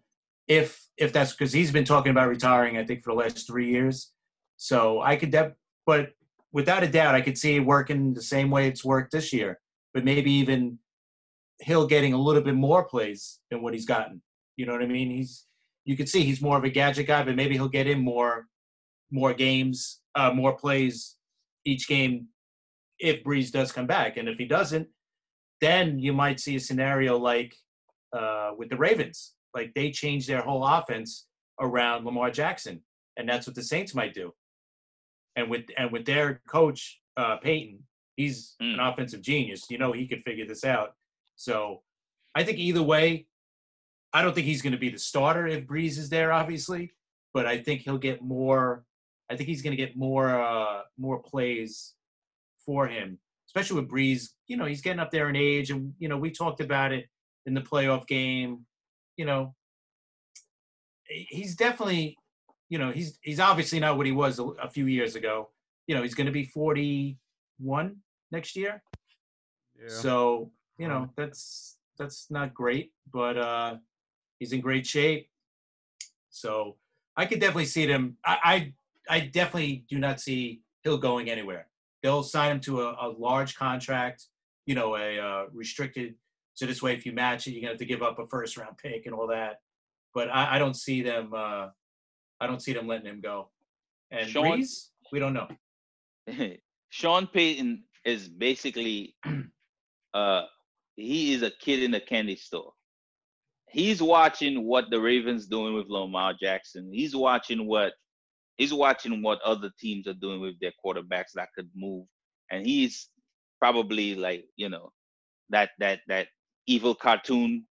if if that's because he's been talking about retiring, I think for the last three years. So I could, def- but without a doubt, I could see it working the same way it's worked this year. But maybe even Hill getting a little bit more plays than what he's gotten. You know what I mean? He's you can see he's more of a gadget guy, but maybe he'll get in more more games, uh, more plays each game if Brees does come back. And if he doesn't, then you might see a scenario like uh, with the Ravens. Like they change their whole offense around Lamar Jackson, and that's what the Saints might do. And with and with their coach uh, Payton, he's Mm. an offensive genius. You know he could figure this out. So I think either way, I don't think he's going to be the starter if Brees is there, obviously, but I think he'll get more. I think he's going to get more uh, more plays for him, especially with Brees. You know, he's getting up there in age, and you know we talked about it in the playoff game. You know, he's definitely, you know, he's he's obviously not what he was a, a few years ago. You know, he's going to be forty one next year. Yeah. So you know that's that's not great, but uh, he's in great shape. So I could definitely see them. I I, I definitely do not see Hill going anywhere. They'll sign him to a, a large contract, you know, a uh, restricted. So this way, if you match it, you're gonna have to give up a first round pick and all that. But I, I don't see them. Uh, I don't see them letting him go. And Sean- Brees, we don't know. Sean Payton is basically uh he is a kid in a candy store. He's watching what the Ravens doing with Lamar Jackson. He's watching what he's watching what other teams are doing with their quarterbacks that could move. And he's probably like, you know, that that that evil cartoon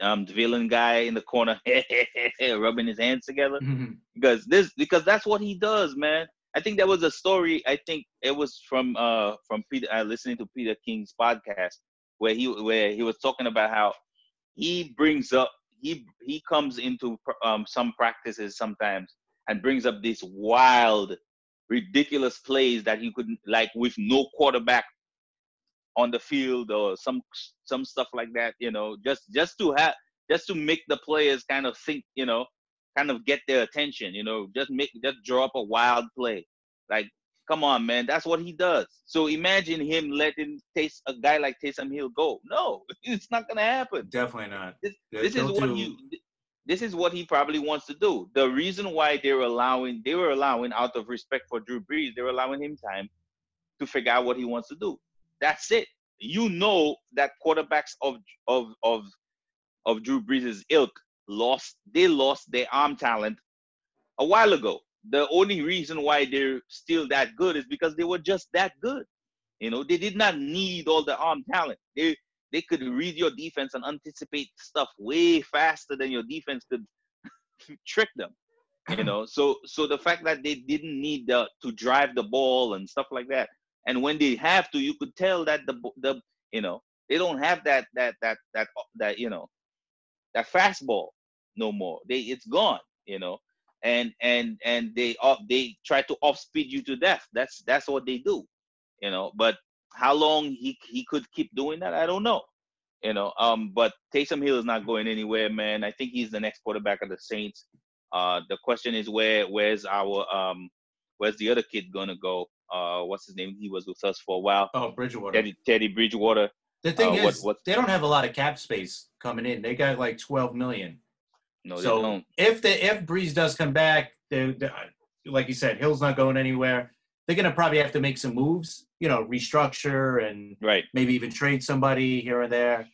um villain guy in the corner rubbing his hands together because this because that's what he does, man. I think that was a story. I think it was from uh from Peter. Uh, listening to Peter King's podcast where he where he was talking about how he brings up he he comes into pr- um some practices sometimes and brings up these wild, ridiculous plays that he could like with no quarterback on the field or some some stuff like that. You know, just just to have just to make the players kind of think. You know, kind of get their attention. You know, just make just draw up a wild play. Like, come on, man, that's what he does. So imagine him letting Tays a guy like Taysom Hill go. No, it's not gonna happen. Definitely not. This, this is what do- you. This is what he probably wants to do. The reason why they were allowing, they were allowing out of respect for Drew Brees, they were allowing him time to figure out what he wants to do. That's it. You know that quarterbacks of of of of Drew Brees' ilk lost. They lost their arm talent a while ago. The only reason why they're still that good is because they were just that good. You know, they did not need all the arm talent. They they could read your defense and anticipate stuff way faster than your defense could trick them. You know, so so the fact that they didn't need the, to drive the ball and stuff like that, and when they have to, you could tell that the the you know they don't have that that that that that you know that fastball no more. They it's gone. You know, and and and they off they try to off speed you to death. That's that's what they do. You know, but how long he he could keep doing that, I don't know. You know, um, but Taysom Hill is not going anywhere, man. I think he's the next quarterback of the Saints. Uh, the question is where where's our um where's the other kid gonna go? Uh, what's his name? He was with us for a while. Oh, Bridgewater. Teddy Teddy Bridgewater. The thing Uh, is, what- they don't have a lot of cap space coming in. They got like 12 million. No, they so don't. if the if Brees does come back, they, they like you said, Hill's not going anywhere. They're gonna probably have to make some moves, you know, restructure and Right. maybe even trade somebody here or there.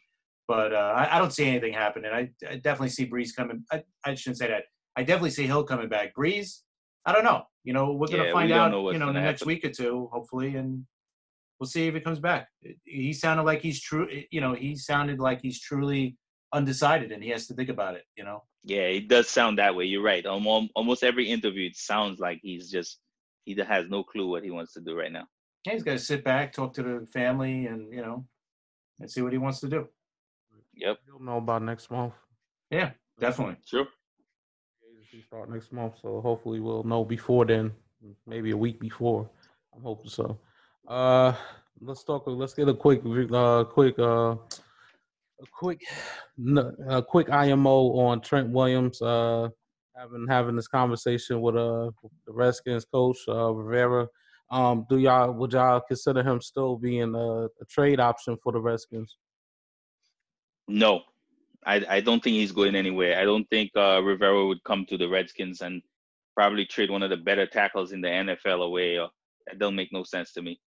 But uh, I, I don't see anything happening. I, I definitely see Brees coming. I, I shouldn't say that. I definitely see Hill coming back. Brees, I don't know. You know, we're gonna Yeah, find don't out. know you know, in the next happen. week or two, hopefully, and we'll see if it comes back. He sounded like he's true. Eh, you know, he sounded like he's truly undecided, and he has to think about it. You know. Yeah, it does sound that way. You're right. Almost almost every interview, it sounds like he's just he has no clue what he wants to do right now. Yeah, he's got to sit back, talk to the family, and you know, and see what he wants to do. Yep. You'll know about next month. Yeah, definitely. Sure. Agency start next month, so hopefully we'll know before then, maybe a week before. I'm hoping so. Uh, let's talk. Let's get a quick, uh, quick uh, a quick, a quick IMO on Trent Williams. Uh, having having this conversation with uh the Redskins coach uh, Rivera. Um, do y'all would y'all consider him still being a, a trade option for the Redskins? No, I, I don't think he's going anywhere. I don't think uh, Rivera would come to the Redskins and probably trade one of the better tackles in the NFL away. Or, that don't make no sense to me.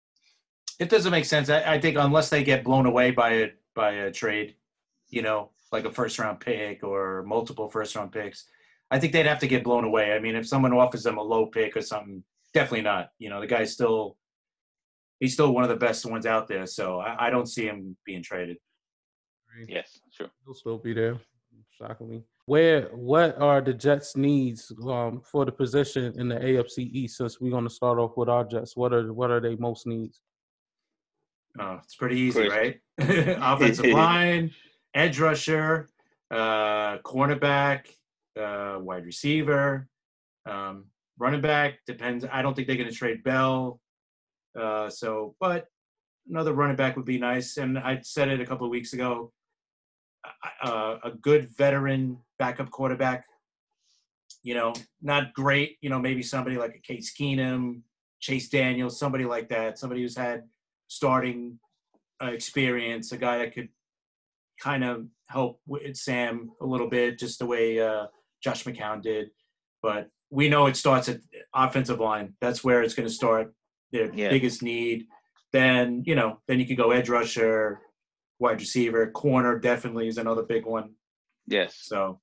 It doesn't make sense. I, I think unless they get blown away by a by a trade, you know, like a first round pick or multiple first round picks, I think they'd have to get blown away. I mean, if someone offers them a low pick or something, definitely not. You know, the guy's still he's still one of the best ones out there. So I, I don't see him being traded. Yes, sure. He'll still be there. Shockingly. Where what are the Jets' needs um, for the position in the AFC East? Since we're going to start off with our Jets, what are what are they most needs? Oh, it's pretty easy, right? Offensive line, edge rusher, uh, cornerback, uh, wide receiver, um, running back. Depends. I don't think they're going to trade Bell. Uh, so, but another running back would be nice. And I said it a couple of weeks ago. Uh, a good veteran backup quarterback. You know, not great. You know, maybe somebody like a Case Keenum, Chase Daniels, somebody like that. Somebody who's had starting uh, experience, a guy that could kind of help with Sam a little bit, just the way uh, Josh McCown did. But we know it starts at offensive line. That's where it's going to start. Their yeah. biggest need. Then you know, then you could go edge rusher, wide receiver, corner. Definitely is another big one. Yes. So,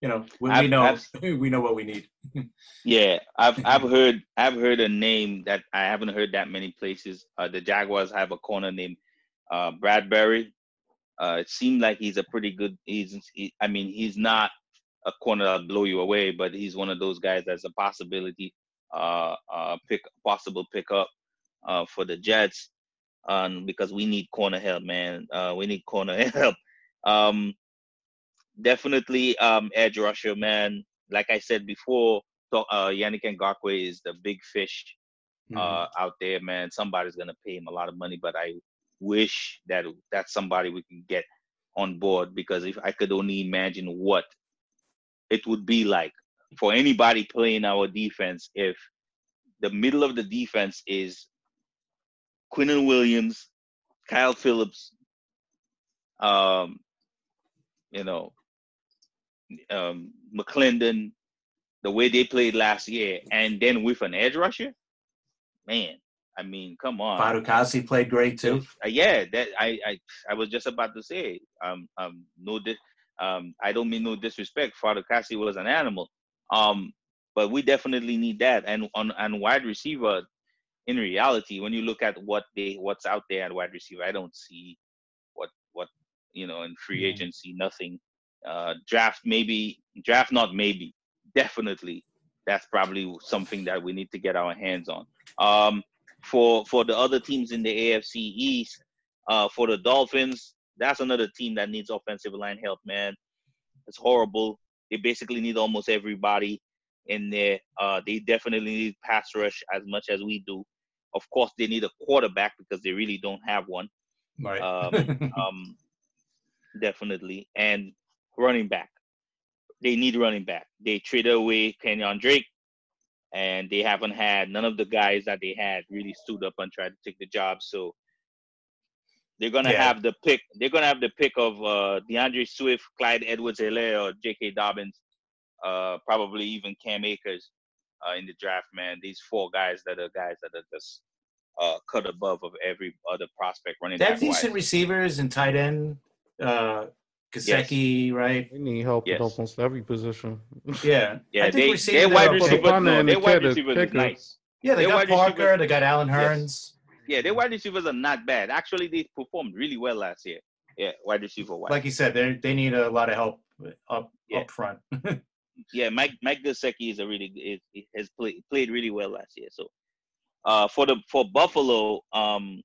you know, we, we know I've, we know what we need. yeah, I've I've heard I've heard a name that I haven't heard that many places. Uh, the Jaguars have a corner named uh, Bradbury. Uh, it seemed like he's a pretty good. He's he, I mean he's not a corner that'll blow you away, but he's one of those guys that's a possibility, uh, uh, pick possible pickup uh, for the Jets, um, because we need corner help, man. Uh, we need corner help. Um, definitely, um, edge rusher, man. Like I said before, uh, Yannick Ngakoue is the big fish uh, mm-hmm. out there, man. Somebody's gonna pay him a lot of money, but I wish that that's somebody we can get on board because if I could only imagine what it would be like for anybody playing our defense if the middle of the defense is Quinnen Williams, Kyle Phillips, um, you know, um, McLendon, the way they played last year, and then with an edge rusher, man, I mean, come on. Fatukasi played great too. Uh, yeah, that I, I I was just about to say. Um, um, no, um, I don't mean no disrespect. Fatukasi was an animal. Um, but we definitely need that. And on and wide receiver, in reality, when you look at what they what's out there at wide receiver, I don't see what what you know in free mm-hmm. agency. Nothing. Uh, draft maybe draft not maybe definitely. That's probably something that we need to get our hands on. Um, for for the other teams in the AFC East, uh, for the Dolphins, that's another team that needs offensive line help, man. It's horrible. They basically need almost everybody in there. Uh, they definitely need pass rush as much as we do. Of course, they need a quarterback because they really don't have one. Right. Um, um, definitely, and running back. They need running back. They traded away Kenyon Drake, and they haven't had none of the guys that they had really stood up and tried to take the job. So they're gonna yeah. have the pick. They're gonna have the pick of uh, D'Andre Swift, Clyde Edwards-Helaire, or J.K. Dobbins, uh, probably even Cam Akers uh, in the draft. Man, these four guys that are guys that are just uh, cut above of every other prospect running. They have decent receivers and tight end. Uh, Gesicki, yes. right? They need help yes. with almost every position. Yeah, yeah. I think they, their wide receivers, no, their wide receivers is nice. Yeah, they got Parker. They got Allen Hurns. Yes yeah, their wide receivers are not bad. Actually, they performed really well last year. Yeah, wide receiver wise. Like you said, they they need a lot of help up yeah. up front. yeah, Mike Mike Gesicki is a really is, has played played really well last year. So, uh, for the for Buffalo, um,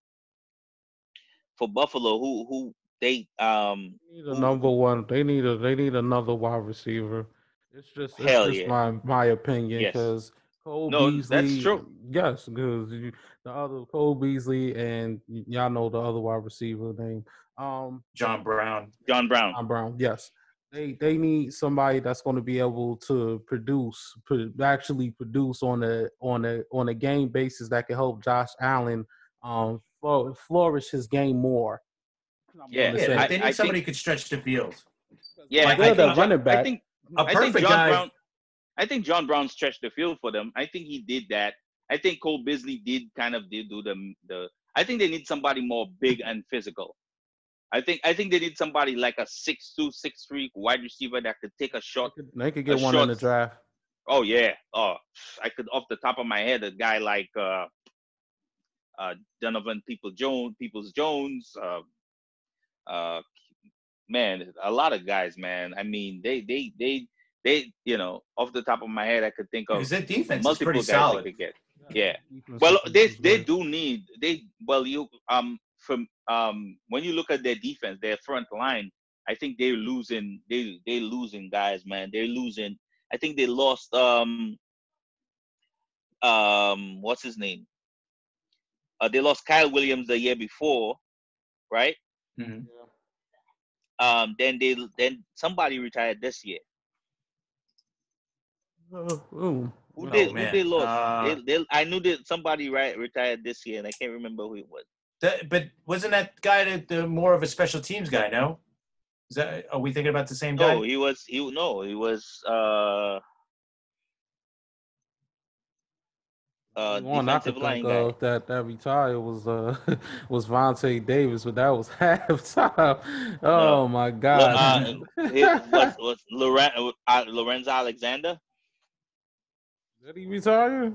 for Buffalo, who who they um they need a number one. They need a they need another wide receiver. It's just it's just yeah. my my opinion because Cole No, Beasley. that's true. Yes, because the other Cole Beasley and y'all know the other wide receiver name. Um, John Brown. John Brown. John Brown. Yes, they they need somebody that's going to be able to produce, pro- actually produce on a on a on a game basis that can help Josh Allen um flourish his game more. I'm Yeah, Yeah, they, I- they need I somebody who could stretch the field. Yeah, Like, I think, the running I back. think A I think John guy. Brown. I think John Brown stretched the field for them. I think he did that. I think Cole Beasley did kind of did do the the. I think they need somebody more big and physical. I think I think they need somebody like a six two, six three wide receiver that could take a shot. They could- they could get a one in the draft. Oh yeah. Oh, I could off the top of my head a guy like uh, uh, Donovan People Jones, Peoples Jones. Uh, uh, man, a lot of guys, man. I mean, they they they they you know off the top of my head, I could think of Because their defense is multiple pretty guys they could get. Yeah. Defense Well, they they do need they well you um from um when you look at their defense, their front line, I think they're losing they they losing guys, man. They're losing. I think they lost um um what's his name? Uh, they lost Kyle Williams the year before, right? Mhm. Um, then they then somebody retired this year. Ooh. Who Oh, did? man. Who they lost? Uh, they, they, I knew that somebody right retired this year, and I can't remember who it was. That- but wasn't that guy the, the more of a special teams guy? No, is that are we thinking about the same guy? No, he was. He no, he was. Uh, uh, The one I could line think guy. of that that retired was uh was Vontae Davis, but that was halftime. Oh my Lo- god! uh, it was was Loren, uh, Lorenzo Alexander. Did he retire?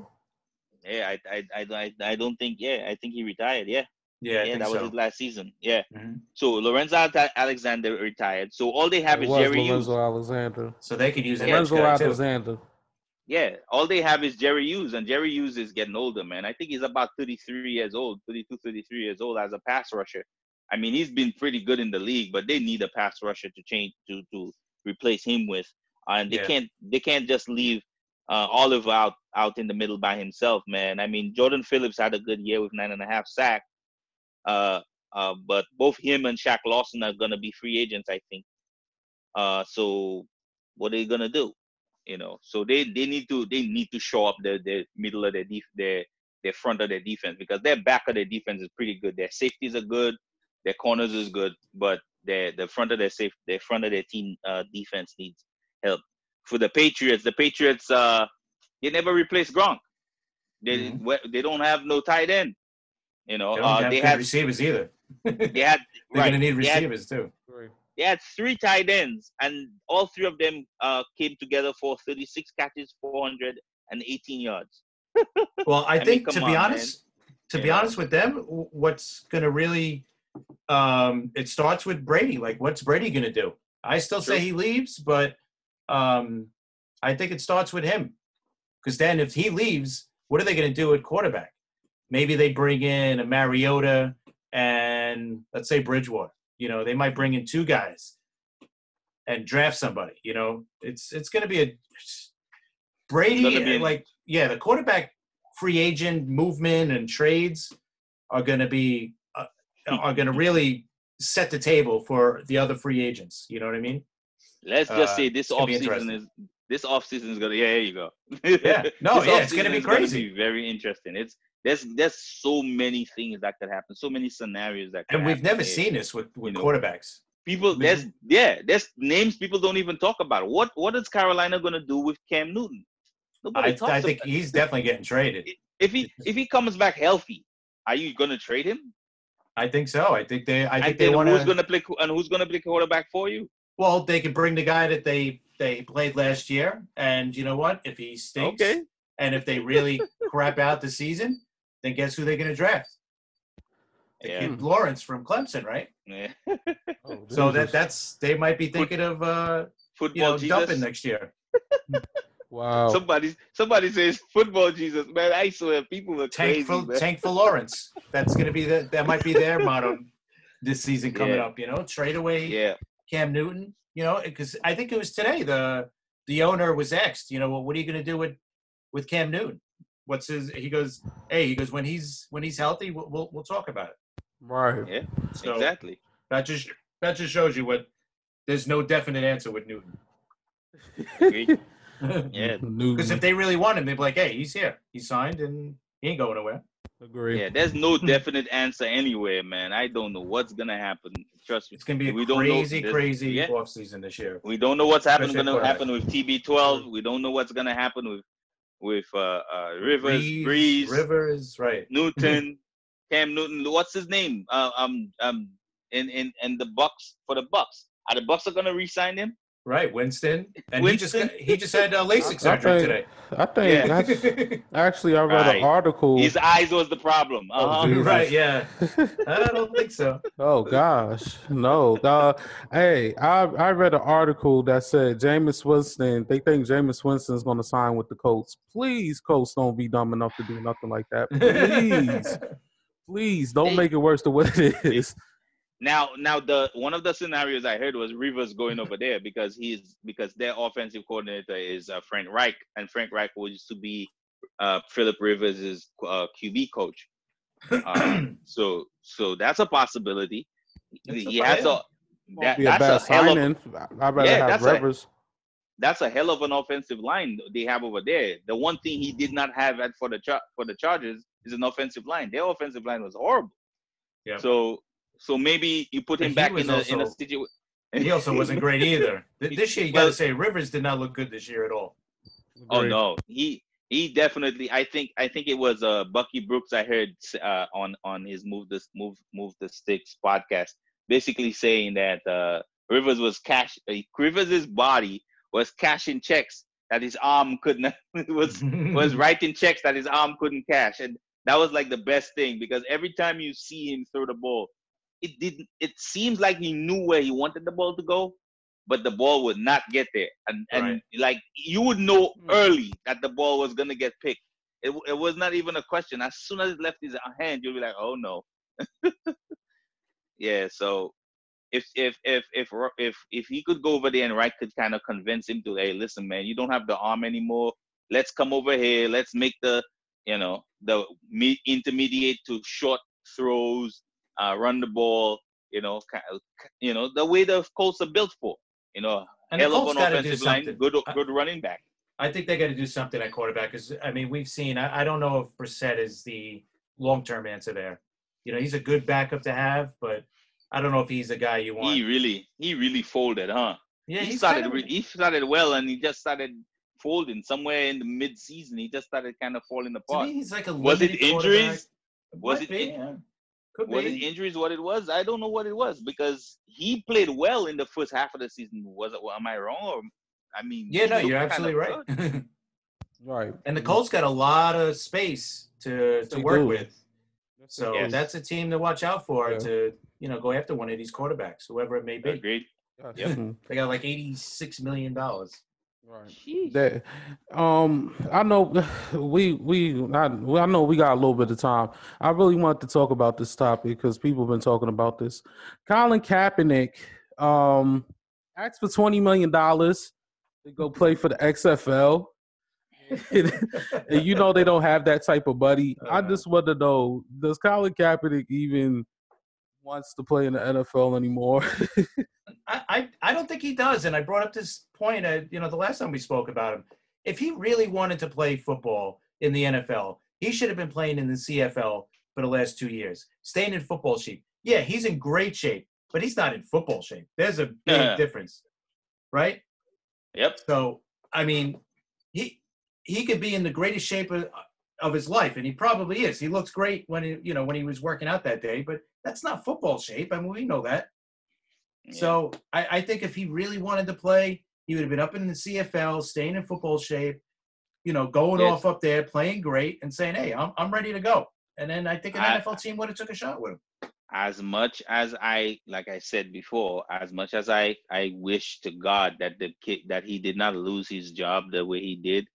Yeah, I, I, I, I, I don't think. Yeah, I think he retired. Yeah, yeah, yeah, that was so. his last season. Yeah. Mhm. So Lorenzo Alexander retired. So all they have it is was Jerry Hughes. Lorenzo Alexander. So they could use an Lorenzo guy too. Alexander. Yeah, all they have is Jerry Hughes, and Jerry Hughes is getting older, man. I think he's about 33 years old, 32, 33 years old as a pass rusher. I mean, he's been pretty good in the league, but they need a pass rusher to change to to replace him with, and they Yeah. can't they can't just leave uh, Olive out out in the middle by himself, man. I mean, Jordan Phillips had a good year with nine and a half sack, uh, uh, but both him and Shaq Lawson are gonna be free agents, I think. Uh, so what are they gonna do? you know so they they need to they need to show up the the middle of their def, their their front of their defense because their back of their defense is pretty good their safeties are good their corners is good but their the front of their safe their front of their team uh defense needs help for the patriots the patriots uh they never replaced gronk they Mhm. they don't have no tight end you know They don't uh, have they good had receivers either. They're they had right gonna need they had receivers too. they had three tight ends, and all three of them uh, came together for 36 catches, 418 yards. Well, I, mean, think to come be on, honest, to You be honest with them, what's going to really um, it starts with Brady. Like, what's Brady going to do? I still say True. he leaves, but um, I think it starts with him. Because then, if he leaves, what are they going to do at quarterback? Maybe they bring in a Mariota and let's say Bridgewater. You know, they might bring in two guys and draft somebody. You know, it's it's going to be a Brady be an- like yeah, the quarterback free agent movement and trades are going to be uh, are going to really set the table for the other free agents. You know what I mean? Let's just Uh, say this offseason is this offseason is gonna yeah, there you go. Yeah. No, yeah, it's gonna be crazy. be very interesting. It's there's there's so many things that could happen, so many scenarios that could And we've never there. seen this with with you know, quarterbacks. people there's yeah there's names people don't even talk about what what is carolina going to do with cam newton nobody I, talks I think about he's definitely getting traded. if he if he comes back healthy are you going to trade him I think so. I think they. I think and they want who's going to play and who's going to play quarterback for you Well, they could bring the guy that they they played last year, and you know what? If he stinks, Okay. and if they really crap out the season, then guess who they're going to draft? The Yeah. kid Lawrence from Clemson, right? yeah Oh, So that that's they might be thinking of uh, you football know dumping jesus next year. wow. somebody somebody says football jesus man i swear people are Tank crazy for man. tank for Lawrence. That's going to be the that might be their motto this season coming Yeah. up. You know, trade away yeah Cam Newton. You know, because I think it was today the the owner was asked. You know, well, what are you going to do with with Cam Newton. What's his? He goes, hey, he goes when he's when he's healthy, we'll we'll, we'll talk about it. Right. Yeah, So exactly. that just that just shows you what. There's no definite answer with Newton. Yeah. Because if they really want him, they'd be like, hey, he's here. He signed and he ain't going nowhere. agree. Yeah, there's no definite answer anywhere, man. I don't know what's gonna happen. Trust me. It's going to be a We don't know. crazy, There's- crazy yeah. offseason this year. We don't know what's happen, Especially gonna happen with TB12. We don't know what's gonna happen with with uh, uh, Rivers, Brees, Brees, Rivers, right. Newton, Cam Newton. What's his name? Uh, um, um, in in in the Bucks for the Bucks. Are the Bucks are gonna re-sign him? Right, Winston. And Winston? he just got, he just had uh, LASIK I surgery think- today. I think that's actually I read Right. an article. His eyes was the problem. Oh, Uh-huh. Jesus. right, yeah. I don't think so. Oh gosh, no. Uh, hey, I I read an article that said Jameis Winston. They think Jameis Winston is going to sign with the Colts. Please, Colts, don't be dumb enough to do nothing like that. Please, please, don't make it worse than what it is. Now, now the one of the scenarios I heard was Rivers going over there because he's because their offensive coordinator is uh, Frank Reich, and Frank Reich used to be uh, Philip Rivers' uh, QB coach. Um, so, so that's a possibility. That's a he has a possibility. that, a bad that's a hell of signing. I'd rather Yeah, have that's a- Rivers. that's a hell of an offensive line they have over there. The one thing he did not have at for the Char- for the Chargers is an offensive line. Their offensive line was horrible. Yeah. So, so maybe you put him back was in a in a also- situation. He also wasn't great either. This year, you got to say Rivers did not look good this year at all. Oh no, he he definitely. I think I think it was uh Bucky Brooks. I heard uh, on on his move this move move the sticks podcast, basically saying that uh Rivers was cash. Uh, Rivers's body was cashing checks that his arm couldn't was was writing checks that his arm couldn't cash, and that was like the best thing because every time you see him throw the ball, it didn't. It seems like he knew where he wanted the ball to go, but the ball would not get there, and and Right. like you would know Hmm. early that the ball was gonna get picked. It it was not even a question. As soon as it left his hand, you'll be like, oh no. yeah. So. If if if if if if he could go over there and Reich could kind of convince him to, hey, listen, man, you don't have the arm anymore. Let's come over here. Let's make the you know the me- intermediate to short throws, uh, run the ball. You know, you know the way the Colts are built for. You know, And hell of an got to do offensive line, something. good I- good running back. I think they got to do something at quarterback because I mean we've seen. I, I don't know if Brissett is the long term answer there. You know, he's a good backup to have, but I don't know if he's the guy you want. He really he really folded, huh? yeah, he started kind of- he started well and he just started folding somewhere in the mid season. He just started kind of falling apart. me, he's like a Was it injuries? Was it be, yeah. Could Was be. it injuries? What it was? I don't know what it was because he played well in the first half of the season. Was it? Am I wrong? Or I mean, yeah, he no, you're absolutely right. Right. and the Colts got a lot of space to to They work do. with. So Yes. that's a team to watch out for Yeah. to you know go after one of these quarterbacks, whoever it may be. Agreed. Yep. Yep. They got like eighty six million dollars. Right. That, um, I know we we I, I know we got a little bit of time. I really want to talk about this topic because people have been talking about this. Colin Kaepernick, um, asked for twenty million dollars to go play for the XFL. and you know they don't have that type of buddy. I Uh. just want to know: Does Colin Kaepernick even wants to play in the NFL anymore? I, I I don't think he does, and I brought up this point. At, you know, the last time we spoke about him, if he really wanted to play football in the NFL, he should have been playing in the CFL for the last two years, staying in football shape. Yeah, he's in great shape, but he's not in football shape. There's a big Yeah. difference, right? Yep. So I mean, he he could be in the greatest shape of, of his life, and he probably is. He looks great when he, you know when he was working out that day, but that's not football shape. I mean, we know that. Yeah. So I, I think if he really wanted to play, he would have been up in the CFL, staying in football shape, you know, going off up there, playing great, and saying, "Hey, I'm I'm ready to go." And then I think an I- NFL team would have took a shot with him. as much as I, like I said before, as much as I, I wish to God that the kid that he did not lose his job the way he did.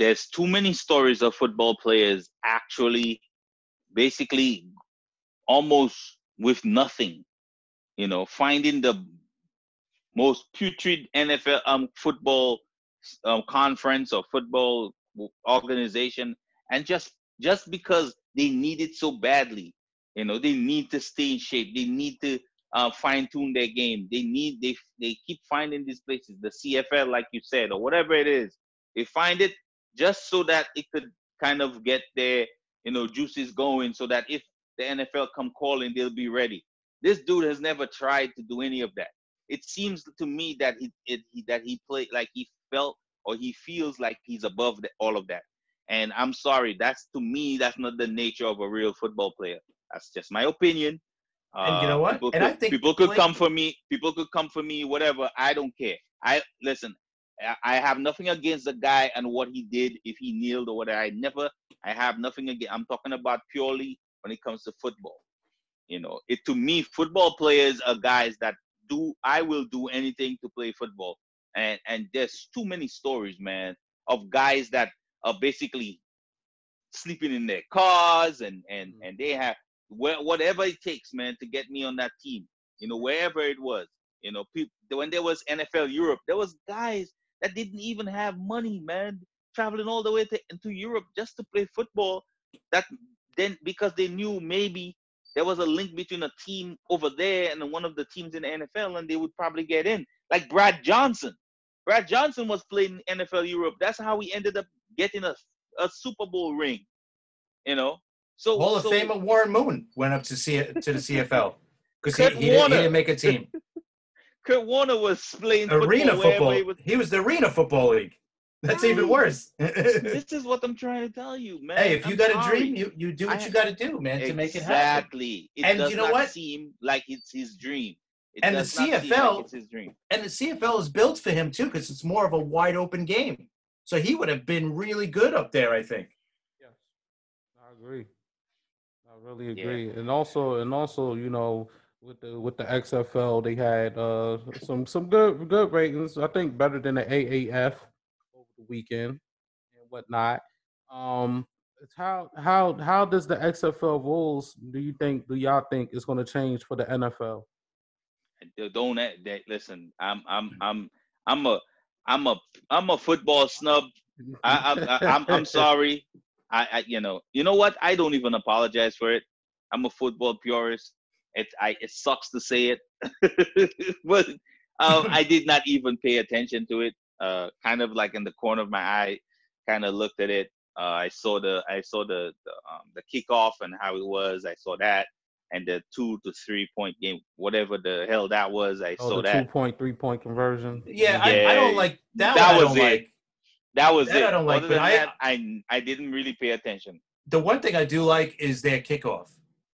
There's too many stories of football players actually, basically, almost with nothing, you know, finding the most putrid NFL um football um conference or football organization, and just just because they need it so badly, you know, they need to stay in shape. They need to uh, fine tune their game. They need they they keep finding these places, the CFL, like you said, or whatever it is. They find it just so that it could kind of get their you know juices going, so that if the NFL come calling, they'll be ready. This dude has never tried to do any of that. It seems to me that he, it, he that he played like he felt or he feels like he's above the, all of that. And I'm sorry, that's to me that's not the nature of a real football player. That's just my opinion. And you know Uh, what? People And could, I think people could Blake- come for me. People could come for me. Whatever. I don't care. I listen. I- have nothing against the guy and what he did. If he kneeled or whatever, I never. I have nothing against. I'm talking about purely when it comes to football. You know, it to me, football players are guys that do. I will do anything to play football. And and there's too many stories, man, of guys that are basically sleeping in their cars and and Mhm. and they have whatever it takes, man, to get me on that team. You know, wherever it was. You know, people when there was NFL Europe, there was guys that didn't even have money, man, traveling all the way to into Europe just to play football. That then because they knew maybe there was a link between a team over there and one of the teams in the NFL, and they would probably get in. Like Brad Johnson. Brad Johnson was playing in NFL Europe. That's how he ended up getting a, a Super Bowl ring. You know? So Hall of so, Famer Warren Moon went up to C to the CFL because he, he, didn't, he didn't make a team. Kurt Warner was playing arena football, football. he was. He was the Arena Football League. That's even worse. This is what I'm trying to tell you, man. Hey, if you I'm got a dream, you, you do what I- you got to do, man, to make it happen. Exactly. It And does you know not what? seem like it's his dream. It And the does not seem like CFL it's his dream. And the CFL is built for him too, because it's more of a wide open game. So he would have been really good up there, I think. Yes, I agree. I really Yeah. agree, and also, and also, you know, with the with the XFL, they had uh some some good good ratings. I think better than the AAF over the weekend and whatnot. Um, it's how how how does the XFL rules do you think do y'all think is going to change for the NFL? Don't act- they, listen. I'm I'm I'm I'm a I'm a I'm a football snub. I, I, I I'm I'm sorry. I, I you know you know what? I don't even apologize for it. I'm a football purist. It I it sucks to say it, but um, I did not even pay attention to it. Uh, kind of like in the corner of my eye, kind of looked at it. Uh, I saw the I saw the the, um, the kickoff and how it was. I saw that and the two to three point game, whatever the hell that was. I Oh, saw the that. two point three point conversion. Yeah, I, I don't like that. that one I was don't it. like. That was That it. I don't like, Other but than I- that, I I didn't really pay attention. The one thing I do like is their kickoff.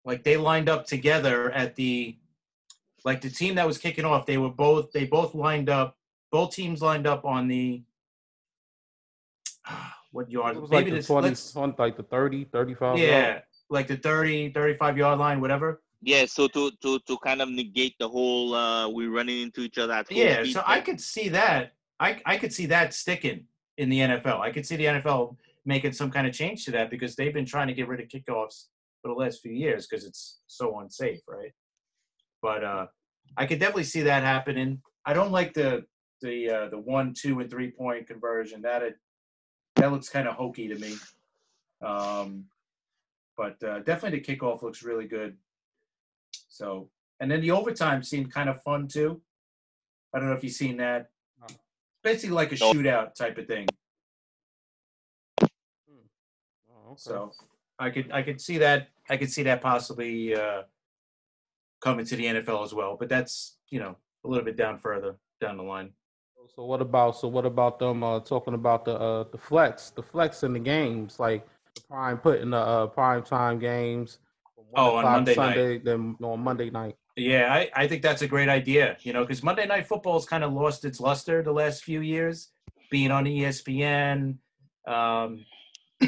Like they lined up together at the, like the team that was kicking off. They were both they both lined up. Both teams lined up on the. What yard? It was like the 20, let's- 20 like the 30, 35. yeah, like the 30, 35 yard line, whatever. Yeah, so to to to kind of negate the whole uh we running into each other at Yeah, speed so I could see that. I I could see that sticking in the NFL. I could see the NFL making some kind of change to that because they've been trying to get rid of kickoffs for the last few years because it's so unsafe, right? But uh, I could definitely see that happening. I don't like the the uh, the one, two, and three point conversion. That it, that looks kind of hokey to me. Um, but uh, definitely the kickoff looks really good. So, and then the overtime seemed kind of fun too. I don't know if you've seen that. Basically, like a shootout type of thing. Oh, okay. So I could I could see that I could see that possibly uh, coming to the NFL as well. But that's you know a little bit down further down the line. So what about so what about them uh, talking about the uh, the flex the flex in the games like the prime putting the uh, prime time games Oh, on Monday night. Then on Monday night. Yeah, I, I think that's a great idea. You know, because Monday Night Football's kind of lost its luster the last few years, being on ESPN. Um,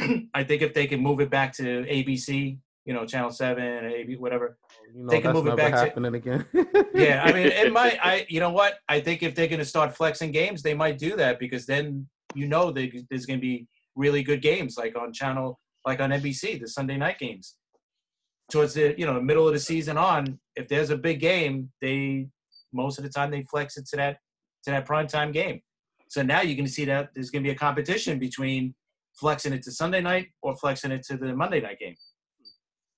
I think if they can move it back to ABC, you know, Channel Seven, AB, whatever. Oh, you know They can move it back to- happening again. Yeah, I mean, it might. I, you know what? I think if they're going to start flexing games, they might do that because then you know they, there's going to be really good games like on channel, like on NBC, the Sunday night games. Towards the you know middle of the season on, if there's a big game, they most of the time they flex it to that to that prime time game. So now you're going to see that there's going to be a competition between flexing it to Sunday night or flexing it to the Monday night game.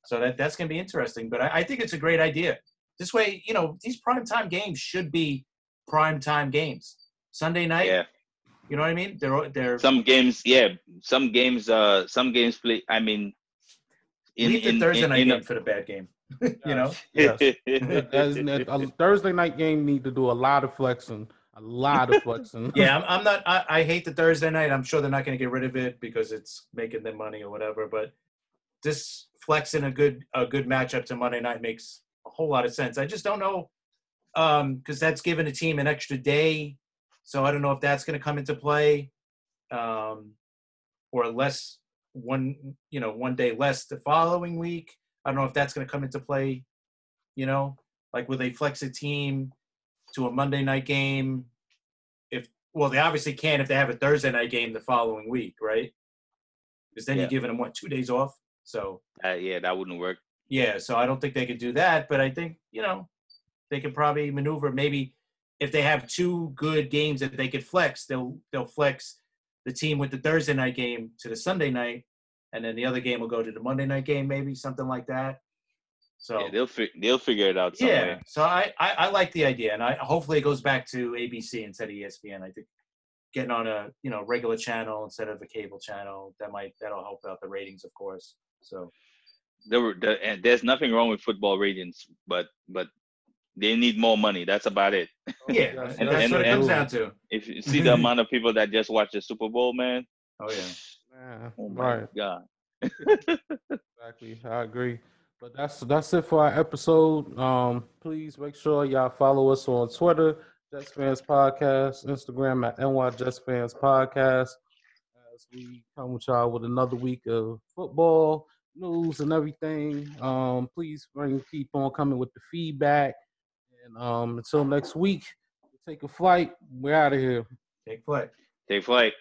So that that's going to be interesting. But I, I think it's a great idea. This way, you know, these prime time games should be prime time games. Sunday night, Yeah. you know what I mean? They're they're Some games, yeah. Some games, uh, some games play. I mean, leave the Thursday night game for the bad game. you know, Yes. As- a Thursday night game need to do a lot of flexing, a lot of flexing. yeah, I'm, I'm not. I, I hate the Thursday night. I'm sure they're not going to get rid of it because it's making them money or whatever. But this flexing a good a good matchup to Monday night makes a whole lot of sense. I just don't know because that's giving a team an extra day. So I don't know if that's going to come into play, um, or less one you know one day less the following week. I don't know if that's going to come into play. You know, like will they flex a team to a Monday night game if well they obviously can if they have a Thursday night game the following week, right? Because then Yeah. you're giving them what two days off. So Uh, yeah, that wouldn't work. yeah, so I don't think they could do that, but I think you know they could probably maneuver. Maybe if they have two good games that they could flex, they'll they'll flex the team with the Thursday night game to the Sunday night, and then the other game will go to the Monday night game, maybe something like that. So Yeah, they'll fi- they'll figure it out some yeah, way. so I, I I like the idea, and I hopefully it goes back to ABC instead of ESPN. I think getting on a you know regular channel instead of a cable channel that might that'll help out the ratings, of course. So There were the, and there's nothing wrong with football ratings, but but they need more money. That's about it. yeah, Yes, And- that's and- what it and- comes down to. If you see the amount of people that just watch the Super Bowl, man. Oh yeah. Yeah, Oh my right. god. Exactly, I agree. But that's that's it for our episode. Um, please make sure y'all follow us on Twitter, Just Fans Podcast, Instagram at NY Just Fans Podcast. As we come with y'all with another week of football news and everything. Um, please bring keep on coming with the feedback. And um, until next week, take a flight. We're out of here. Take flight. Take flight.